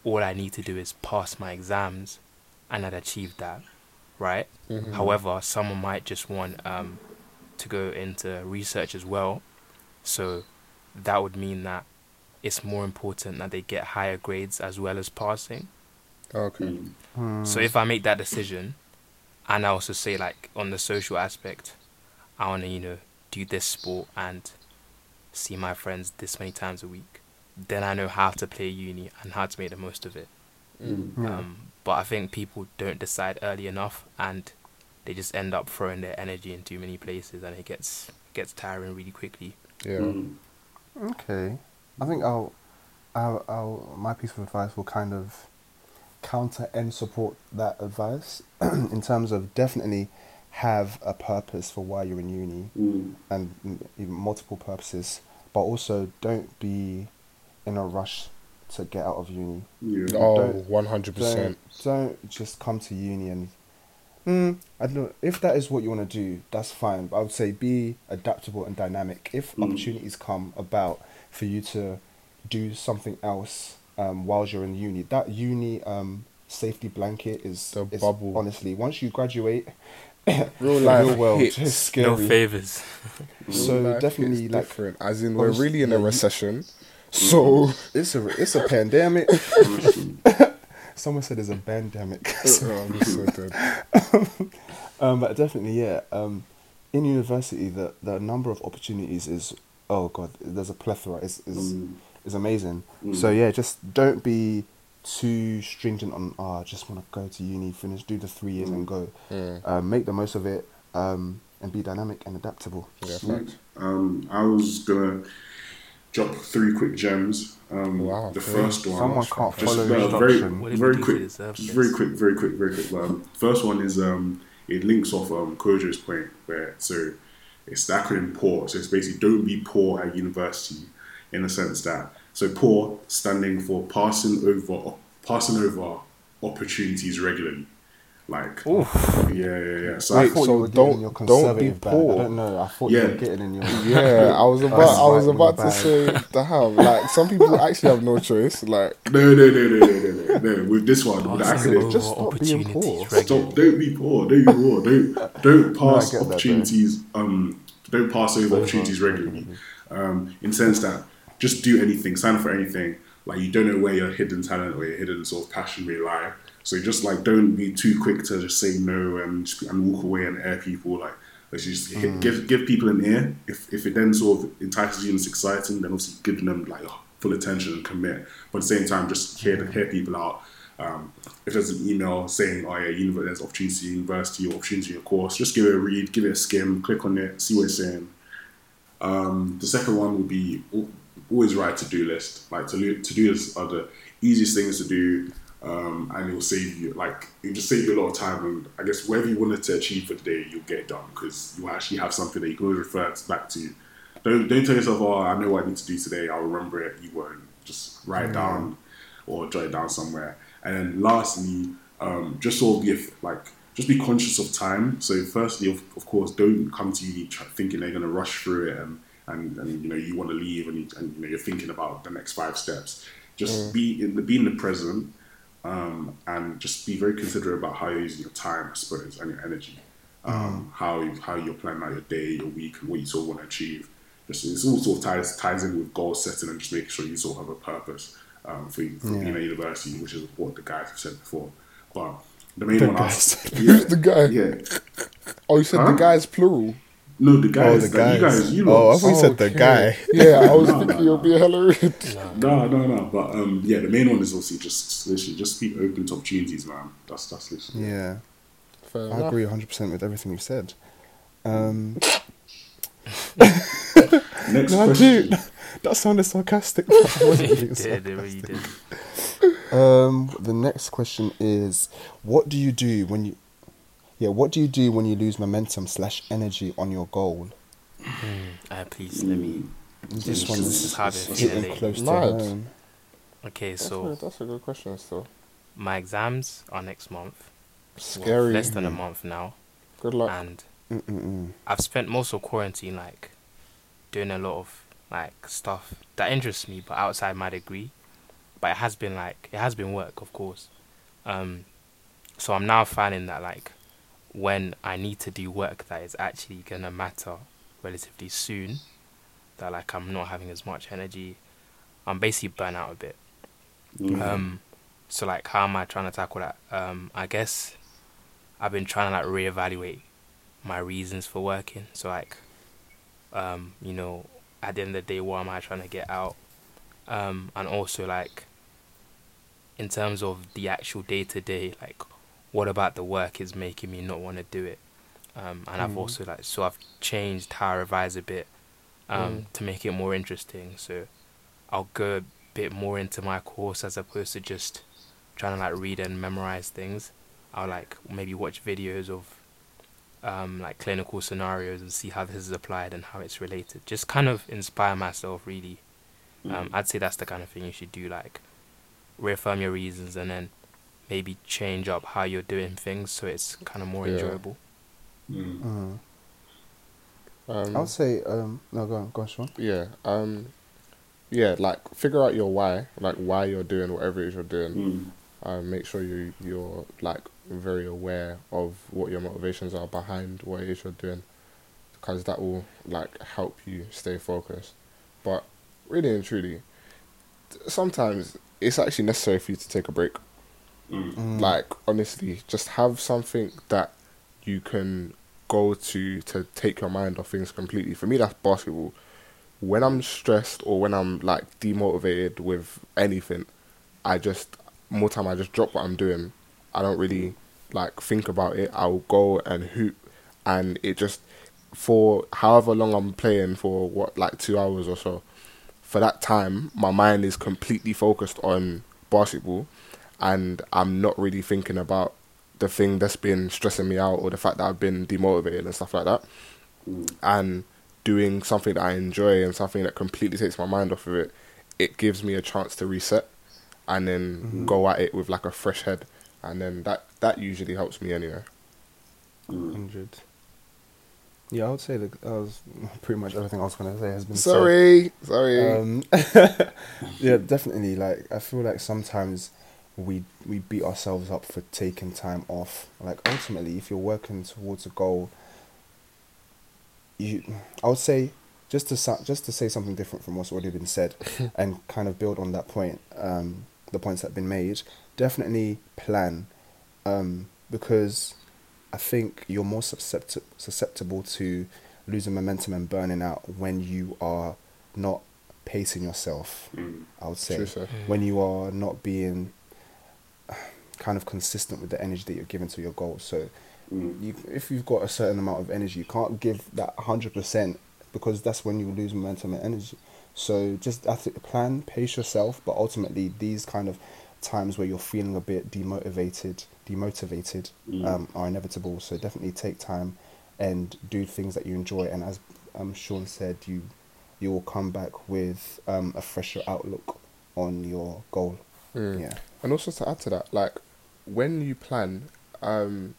all I need to do is pass my exams and I'd achieve that, right? Mhm. However, someone might just want um, to go into research as well. So that would mean that it's more important that they get higher grades as well as passing. Okay. Mm. So if I make that decision, and I also say like on the social aspect, I want to you know do this sport and see my friends this many times a week, then I know how to play uni and how to make the most of it. Mm. Um, but I think people don't decide early enough, and they just end up throwing their energy in too many places, and it gets gets tiring really quickly. Yeah. Mm. Okay, I think I'll, I'll, I'll, my piece of advice will kind of counter and support that advice [clears throat] in terms of definitely have a purpose for why you're in uni Mm. and even multiple purposes, but also don't be in a rush to get out of uni. Yeah. Oh, 100%. Don't, don't just come to uni and. Mm, I don't know. If that is what you want to do, that's fine. But I would say be adaptable and dynamic. If Mm. opportunities come about for you to do something else um, whilst you're in uni, that uni um, safety blanket is, The is bubble. honestly once you graduate, [coughs] Real the life real world hits. is scary. No favors. so Real definitely like different. As in, we're really in yeah, a you- recession. So, it's a it's a pandemic. [laughs] Honestly. Someone said it's a pandemic. [laughs] Oh, I'm so [laughs] dead. [laughs] Um, but definitely, yeah. Um, in university, the the number of opportunities is oh god, there's a plethora. Is is Mm. is amazing. Mm. So yeah, just don't be too stringent on. Oh, I just want to go to uni, finish, do the three years, and go. Yeah. Um, make the most of it. Um, and be dynamic and adaptable. Yeah, Um, I was gonna drop three quick gems. Um, Wow, the three. first one, Someone can't just follow uh, very, instruction. What did very quick, just very quick, very quick, very quick. Um, first one is um, it links off um, Kojo's point where so it's the acronym POOR. So it's basically don't be poor at university, in the sense that so POOR standing for passing over passing over opportunities regularly. Like, Oof. yeah, yeah, yeah. So I Wait, thought so you were don't- in your don't be conservative bag. poor. I don't know. I thought you were [laughs] getting in your. Yeah, I [laughs] was about I was about to with say [laughs] damn, like some people actually have no choice. Like no, no, no, no, no, no, no, no. With this one, with the Passing just stop being opportunities poor. regularly. Stop! Don't be poor. Don't be poor. Don't don't No, I pass that, opportunities. um, don't pass over opportunities regularly. Um, in sense that just do anything, sign up for anything. Like you don't know where your hidden talent or your hidden sort of passion may lie. So just like don't be too quick to just say no and and walk away and air people. Like let's just hit, give give people an ear. If if it then sort of entices you and it's exciting, then obviously give them like full attention and commit. But at the same time, just hear hear people out. Um, if there's an email saying, "Oh yeah, univer- there's opportunity university or opportunity in your course," just give it a read, give it a skim, click on it, see what it's saying. Um, the second one would be always write to do list. Like to do to do lists are the easiest things to do, um, and it will save you like it will just save you a lot of time. And I guess whatever you wanted to achieve for the day, you'll get it done because you actually have something that you can always refer back to. Don't don't tell yourself, "Oh, I know what I need to do today. I'll remember it." You won't. Just write it down or jot it down somewhere. And then lastly, um, just sort of be like just be conscious of time. So firstly, of, of course, don't come to uni thinking they're going to rush through it and, and, and you know you want to leave and, you, and you know you're thinking about the next five steps. Just be in the be in the present, um, and just be very considerate about how you're using your time, I suppose, and your energy. Um, How you, how you're planning out your day, your week, and what you sort of want to achieve. Just it's all sort of ties ties in with goal setting and just making sure you sort of have a purpose um, for, for being at university, which is what the guys have said before. But the main The one, I, [laughs] yeah, Who's [laughs] the guy? yeah, Oh, you said Huh? the guy's plural. No, the guy. Oh, guys, the that you guys. guys, you oh, I thought you said the guy. Yeah, I was [laughs] No, thinking no, you'll no. be hella rude. No, no, no. But um, yeah, the main one is obviously just literally just be open to opportunities, man. That's that's literally. Yeah, Fair I enough. agree 100% with everything you've said. Um, [laughs] [laughs] Next no, I question. do. That sounded sarcastic. but I wasn't It being did, sarcastic. did. Um, the next question is, what do you do when you, yeah, what do you do when you lose momentum slash energy on your goal? Uh, please let me. This This one is is how this close to Mad. home. Okay, That's, so a, that's a good question still. my exams are next month. Well, Scary. less than a month now, Good luck. and Mm-mm-mm. I've spent most of quarantine like doing a lot of like stuff that interests me, but outside my degree. But it has been like it has been work, of course. Um, so I'm now finding that like when I need to do work that is actually gonna matter relatively soon, that like I'm not having as much energy. I'm basically burnt out a bit. Mm. Um, so like, how am I trying to tackle that? Um, I guess I've been trying to like reevaluate my reasons for working. So like, um, you know, at the end of the day, what am I trying to get out? Um, and also like, in terms of the actual day to day, like, what about the work is making me not want to do it? Um, and I've Mhm. also like, so I've changed how I revise a bit, um, Mm. to make it more interesting. So I'll go a bit more into my course as opposed to just trying to like read and memorize things. I'll like maybe watch videos of um, like clinical scenarios and see how this is applied and how it's related. Just kind of inspire myself really. Um, I'd say that's the kind of thing you should do. Like reaffirm your reasons and then maybe change up how you're doing things so it's kind of more Yeah. enjoyable. Mm. Mm. Um, I'll say, um, no, go on, go on, Sean. yeah. Um, yeah. Like figure out your why. Like why you're doing whatever it is you're doing. Mm. Um, make sure you you're like very aware of what your motivations are behind what it is you're doing, because that will like help you stay focused. But really and truly, sometimes it's actually necessary for you to take a break. Mm. Like honestly, just have something that you can go to to take your mind off things completely. For me, that's basketball. When I'm stressed or when I'm like demotivated with anything, I just more time I just drop what I'm doing. I don't really like think about it. I'll go and hoop, and it just for however long I'm playing for what like two hours or so. For that time, my mind is completely focused on basketball, and I'm not really thinking about the thing that's been stressing me out or the fact that I've been demotivated and stuff like that. Mm. And doing something that I enjoy and something that completely takes my mind off of it, it gives me a chance to reset and then go at it with like a fresh head. And then that that usually helps me anyway. Mm. Hundred. Yeah, I would say that uh, was [laughs] pretty much everything I was gonna say has been said. Sorry, sorry. Um, [laughs] yeah, definitely. Like I feel like sometimes we we beat ourselves up for taking time off. Like ultimately, if you're working towards a goal, you I would say just to sa- just to say something different from what's already been said, [laughs] and kind of build on that point. Um, the points that have been made. Definitely plan, um, because I think you're more susceptible susceptible to losing momentum and burning out when you are not pacing yourself. Mm. I would say True, when you are not being kind of consistent with the energy that you're giving to your goals. So Mm. you, if you've got a certain amount of energy, you can't give that hundred percent because that's when you lose momentum and energy. So just plan, pace yourself, but ultimately these kind of times where you're feeling a bit demotivated, demotivated, Mm. um, are inevitable. So definitely take time and do things that you enjoy. And as um, Sean said, you you will come back with um, a fresher outlook on your goal. Mm. Yeah. And also to add to that, like when you plan, um,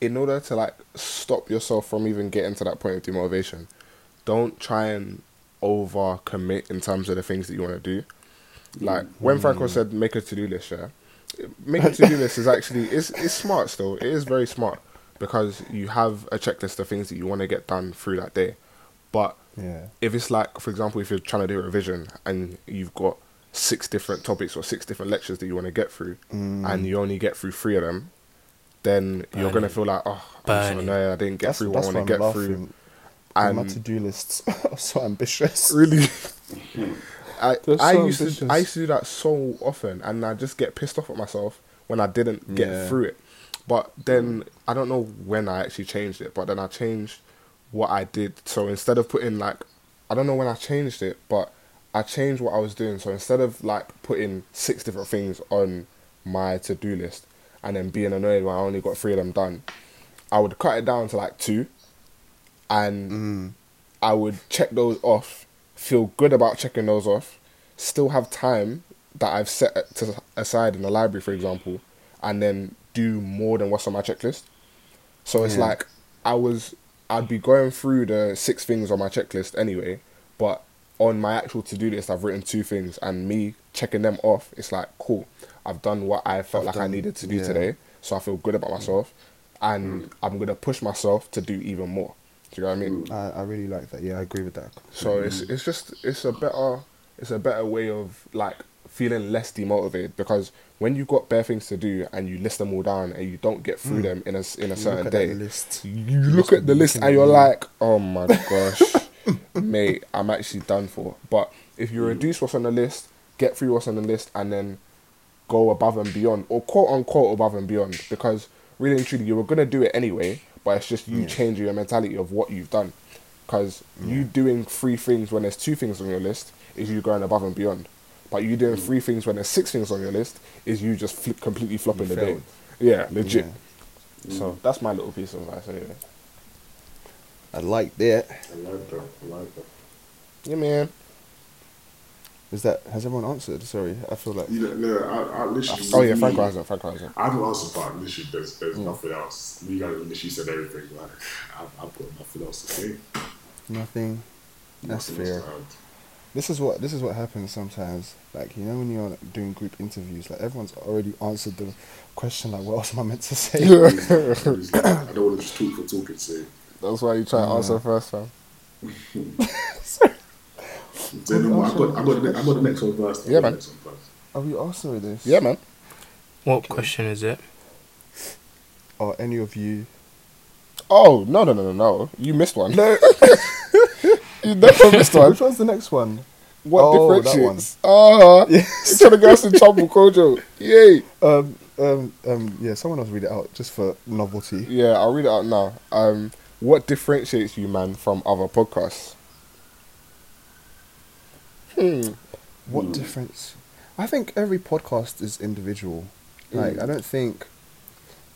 in order to like stop yourself from even getting to that point of demotivation, don't try and over commit in terms of the things that you want to do. Like when Franco said make a to do list, yeah, make a to do list is [laughs] actually it's it's smart still. It is very smart because you have a checklist of things that you want to get done through that day. But Yeah. if it's like, for example, if you're trying to do a revision and you've got six different topics or six different lectures that you want to get through, Mm. and you only get through three of them, then you're gonna feel like, oh, I'm so Burning. I didn't get That's, through what I want why to I'm get through. laughing. And my to-do lists [laughs] are so ambitious. [laughs] really, [laughs] I They're I so used to. I used to do that so often, and I just get pissed off at myself when I didn't get Yeah. through it. But then I don't know when I actually changed it, but then I changed what I did. So instead of putting like, I don't know when I changed it, but I changed what I was doing. So instead of like putting six different things on my to do list and then being annoyed when I only got three of them done, I would cut it down to like two, and Mm. I would check those off, feel good about checking those off, still have time that I've set to aside in the library, for example, and then do more than what's on my checklist. So it's Yeah. like I was, I'd be going through the six things on my checklist anyway, but on my actual to do list, I've written two things, and me checking them off, it's like cool. I've done what I felt I've like I needed to do yeah. today, so I feel good about myself, and mm. I'm gonna push myself to do even more. Do you know what I mean? Mm. I, I really like that. Yeah, I agree with that. So it's it's just it's a better it's a better way of like feeling less demotivated because when you've got bare things to do and you list them all down and you don't get through mm. them in a in a You certain day, list. you look at the list and you're like, oh my gosh, [laughs] [laughs] mate, I'm actually done for. But if you reduce mm. what's on the list, get through what's on the list, and then go above and beyond, or quote unquote above and beyond, because really and truly you were gonna do it anyway, but it's just you Yeah. changing your mentality of what you've done. Because you doing three things when there's two things on your list is you going above and beyond. But you doing three mm. things when there's six things on your list is you just flip, completely flopping You the day. Yeah, legit. Yeah. So that's my little piece of advice anyway. I like that. I like that. I like that. Yeah, man. Is that has everyone answered? Sorry, I feel like You know, no, I, I literally. Oh yeah, hasn't. Franco hasn't. I haven't answered, but literally, there's there's mm. nothing else. You guys literally said everything. Like, I've, I've got nothing else to say. nothing. That's Nothing fair. This is what this is what happens sometimes. Like you know when you're like, doing group interviews, like everyone's already answered the question. Like what else am I meant to say? [coughs] I don't want to just talk for talking sake. That's why you try to answer first, fam. [laughs] Then I got, I got, the, I got the next one first. Yeah, man. next one first. Are we answering this? Yeah, man. What question is it? Are any of you? Oh no no no no no! You missed one. No, [laughs] you never [laughs] missed one. Which one's the next one? What Oh, that differentiates? Ah, Yeah. it's trying to get us in trouble, Kojo. Yay! Um, um, um, yeah. Someone else read it out just for novelty. Yeah, I'll read it out now. Um, what differentiates you, man, from other podcasts? Hmm. What difference? I think every podcast is individual. Like Mm. I don't think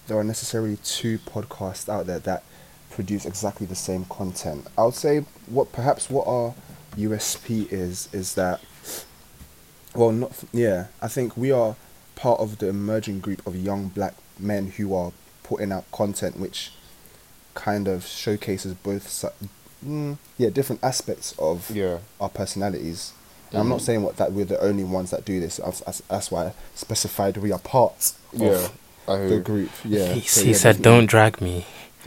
there are necessarily two podcasts out there that produce exactly the same content. I would say what perhaps what our USP is is that well not f- yeah, I think we are part of the emerging group of young black men who are putting out content which kind of showcases both si- mm, yeah, different aspects of Yeah. our personalities. And I'm not Mhm. saying what that we're the only ones that do this. That's, that's, that's why I specified we are part Yeah. of I the group. Yeah. he so he yeah, said, definitely. "Don't drag me." [laughs] [laughs]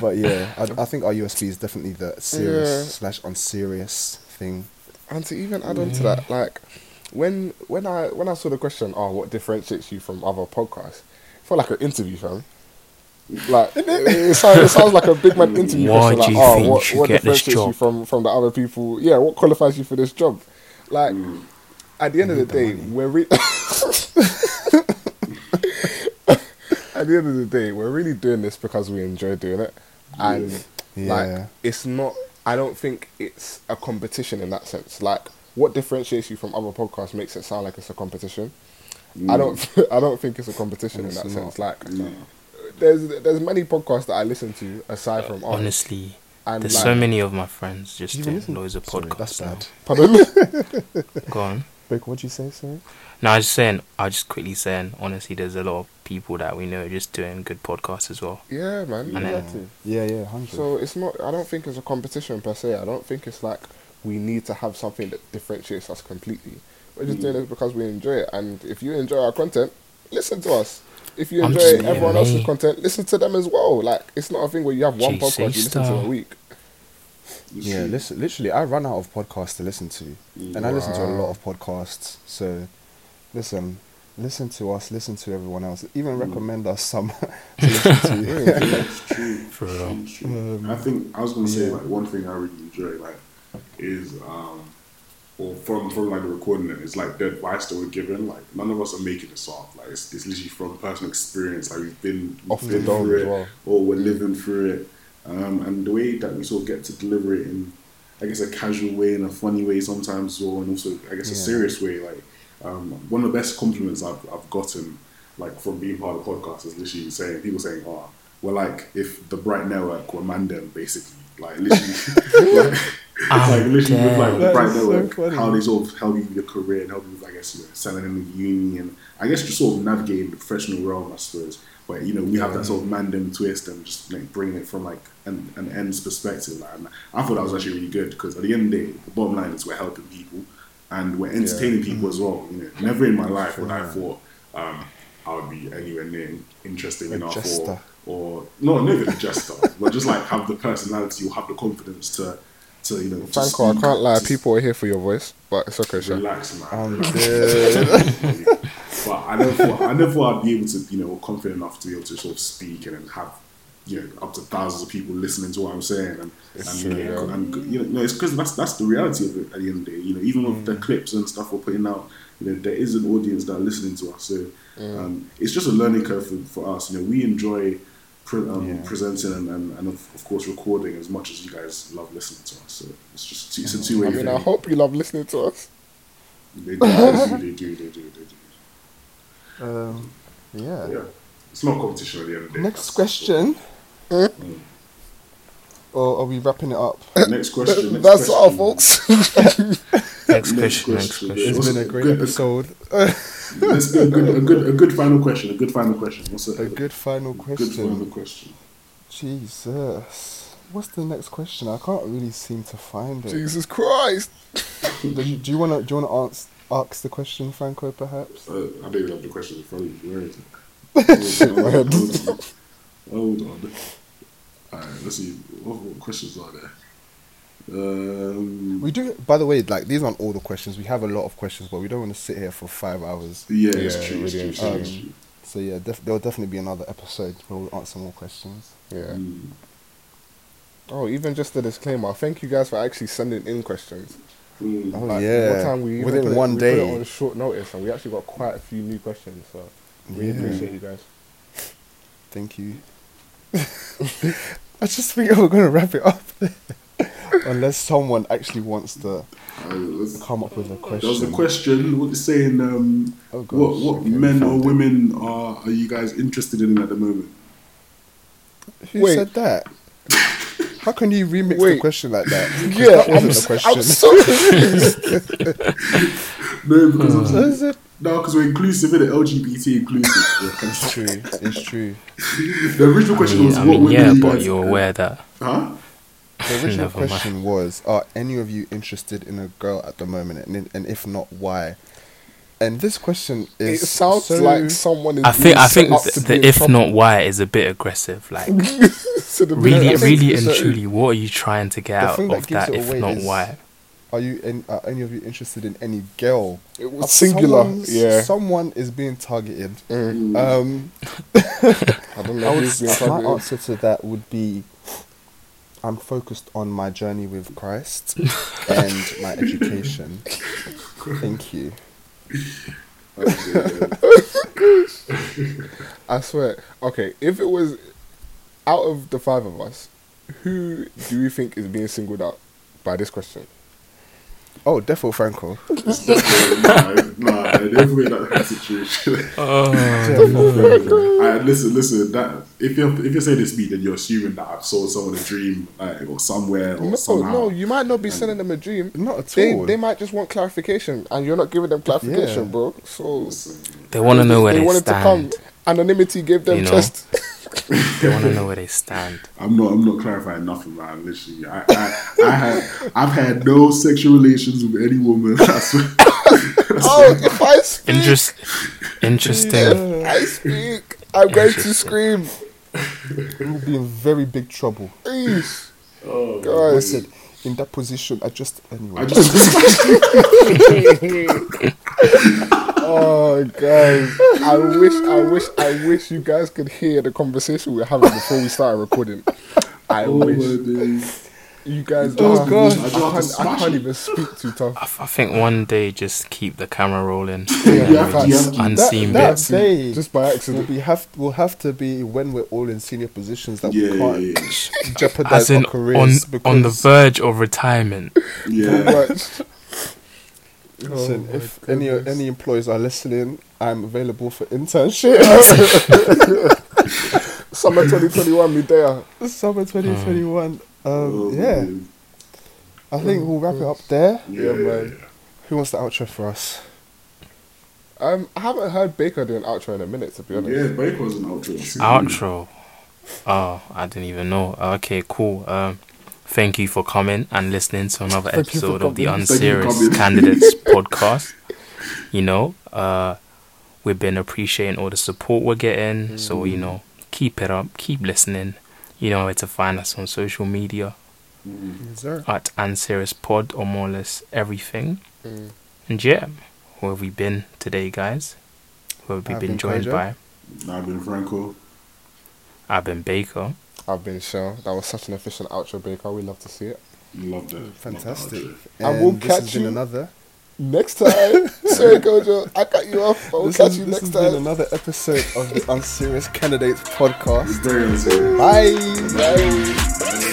But yeah, I, I think our USP is definitely the serious Yeah. slash unserious thing. And to even add on to that, like when when I when I saw the question, oh, what differentiates you from other podcasts? It felt like an interview, fam. Like it, it, sounds, it sounds like a big man interview Why question. do Like, you oh, think you what, should what get this differentiates you job? from from the other people? Yeah, what qualifies you for this job? Like mm. at the end of the the day, money. we're re- [laughs] at the end of the day, we're really doing this because we enjoy doing it, and Yeah. like it's not. I don't think it's a competition in that sense. Like what differentiates you from other podcasts makes it sound like it's a competition. I mm. don't. [laughs] I don't think it's a competition And in that it's sense. not. Like there's there's many podcasts that I listen to aside from ours. honestly, and there's like, so many of my friends just You even do listen- loads of Sorry, podcasts. that's now. bad. Pardon? [laughs] Go on. Rick, what'd you say, sorry? No, I was just saying. I was just quickly saying. Honestly, there's a lot of people that we know just doing good podcasts as well. yeah, man. You And have then- Yeah, yeah, 100. So it's not. I don't think it's a competition per se. I don't think it's like we need to have something that differentiates us completely. We're just hmm. doing it because we enjoy it, and if you enjoy our content, listen to us. If you enjoy just saying, everyone else's mate. content, listen to them as well. Like it's not a thing where you have one Chase podcast you listen to a week. Yeah, listen, literally, I run out of podcasts to listen to, and I listen to a lot of podcasts. So, listen, listen to us, listen to everyone else. Even recommend us some [laughs] to [laughs] listen to. Yeah, It's true. [laughs] For real. True. Um, I think I was gonna say yeah. like one thing I really enjoy like is um or from from like the recording it, it's like the advice that we're given. Like none of us are making this up. Like it's, it's literally from personal experience. Like we've been Off the been dome through it, well. or we're living through it. Um, and the way that we sort of get to deliver it in, I guess, a casual way, in a funny way sometimes, or and also I guess a serious way. Like um, one of the best compliments I've I've gotten like from being part of the podcast is literally saying people saying, "Oh, we're like if the Bright Network were Mandem, basically." Like literally, [laughs] [laughs] like, it's [laughs] like literally with like the That Bright is so Network, how they sort of help you with your career and help you with, I guess, you know, selling in the uni and I guess just sort of navigating the professional realm, I suppose. But you know, we have that sort of Mandem twist and just like bringing it from like an, an ends perspective. Like, and I thought that was actually really good because at the end of the day, the bottom line is we're helping people and we're entertaining people as well. You know, never in my life would I thought um, I would be anywhere near interesting A enough jester. or or no, not even a jester, [laughs] but just like have the personality or have the confidence to to you know. to Franco, I can't lie. People are here for your voice, but it's okay, sure. relax, man. I'm [laughs] but I never thought I never thought I'd be able to, you know, confident enough to be able to sort of speak and have, you know, up to thousands of people listening to what I'm saying and It's and, true, you know, yeah. and you know, it's because that's that's the reality of it at the end of the day. You know, even with Mm. the clips and stuff we're putting out, you know, there is an audience that are listening to us. So Mm. um, it's just a learning curve for, for us. You know, we enjoy. Pre- um, Yeah. presenting and, and, and of, of course recording as much as you guys love listening to us so it's just it's a two-way I mean, I hope you love listening to us. they, do, they do they do they do um, yeah. yeah it's not competition at the end of the day Next That's- question. Mm. Or are we wrapping it up? Next question. Next That's all, folks. [laughs] Next Next question. Next question. It's question. been a great episode. [laughs] Let's a good, a good, a good final question. A good final question. What's a, A good final question? good final question. question? Jesus. What's the next question? I can't really seem to find it. Jesus Christ. [laughs] Do you, wanna do you wanna ask ask the question, Franco? Perhaps. Uh, I don't even have the question in front of you. Where [laughs] is it? Hold on. Hold on. Hold on. Alright, let's see. What, what questions are there? Um, We do. By the way, like these aren't all the questions. We have a lot of questions, but we don't want to sit here for five hours. yeah, it's Yeah, true. It's really true. It's true, Um, true. So yeah, def- there'll definitely be another episode where we'll answer more questions. Yeah. Mm. Oh, even just a disclaimer. Thank you guys for actually sending in questions. Mm. Oh Like, yeah, One time we within put it- one we put it day. on short notice, and we actually got quite a few new questions. So really Yeah. appreciate you guys. Thank you. [laughs] I just think we're gonna wrap it up, [laughs] unless someone actually wants to Uh, come up with a question. There was a question. question. What it's saying? Um, Oh, gosh, what what okay, men or women are are you guys interested in at the moment? Who Wait. said that? How can you remix the question like that? 'Cause Yeah, that wasn't s- the question. I'm so [laughs] No, because I'm- [laughs] Is it? no, because we're inclusive in it, LGBT inclusive. Yeah. It's true. It's true. the original I question mean, was I what mean women yeah, are you but guys- you're aware that Huh? The original Never mind. question was: Are any of you interested in a girl at the moment? And, and if not, why? And this question It is sounds so- like someone is. I think being I set think up th- to be the if trouble. not why is a bit aggressive. Like [laughs] So the- really, I really and so- truly, what are you trying to get out thing that of gives that? If not is- why? Are you? In, are any of you interested in any girl? It was Uh, singular. Yeah. Someone is being targeted. Mm. Um, [laughs] [laughs] I don't know I would, my targeted. answer to that would be I'm focused on my journey with Christ [laughs] and my education. Thank you. I swear. Okay, if it was out of the five of us, who do you think is being singled out by this question? Oh, Defo Franco. It's [laughs] definitely- nah, nah, definitely not that situation. [laughs] Oh, Alright, listen, listen. That if you're if you're saying this to me, then you're assuming that I've sold someone a dream, like, or somewhere, or No, somehow. no, you might not be sending them a dream. Not at They, all. they might just want clarification, and you're not giving them clarification, Yeah. bro. So they want to know where they they wanted stand. to come. Anonymity gave them You know? just. [laughs] They want to know where they stand. [laughs] I'm not. I'm not clarifying nothing, man. Literally, I, I, I had, I've had no sexual relations with any woman. [laughs] I swear. [laughs] Oh, if I speak, Interest, interesting. if I speak, I'm going to scream. We'll be in very big trouble. Please, Oh, guys. Listen, in that position, I just anyway. I just. Oh, guys, I wish, I wish, I wish you guys could hear the conversation we were having before we started recording. I oh wish you guys. Oh, God. I, I just have can't, I can't even speak too tough. I think one day just keep the camera rolling. You have to- you have to- Unseen that bits. day, Just by accident. we have will have to be when we're all in senior positions that Yeah, we can't yeah. jeopardize As in our on careers on the verge of retirement. yeah. But- Listen, Oh if any goodness. any employees are listening, I'm available for internship. [laughs] Summer 2021, me there. Summer 2021. Um, Oh, yeah, man. I think we'll wrap it up there. Yeah, man. Who wants the outro for us? Um, I haven't heard Baker do an outro in a minute, to be honest. Yeah, Baker was an outro. Outro. Oh, I didn't even know. Okay, cool. Um, thank you for coming and listening to another Thank episode of the coming. Thank Unserious. Candidates [laughs] podcast. You know, uh, we've been appreciating all the support we're getting. So you know, keep it up, keep listening. You know where to find us on social media Yes, sir. at Unserious Pod or more or less everything. Mm. And yeah, where have we been today, guys? Who have we I've been been joined Kojo. by? I've been Franco. I've been Baker. I've been Shell. That was such an efficient outro, Baker. We love to see it. Love it. Fantastic. that outro. And we'll this catch has been you- another. Next time, [laughs] sorry, Kojo, I cut you off. But we'll this catch has, you this next has been time. another episode of the Unserious Candidates podcast. Very unserious. Bye. Bye.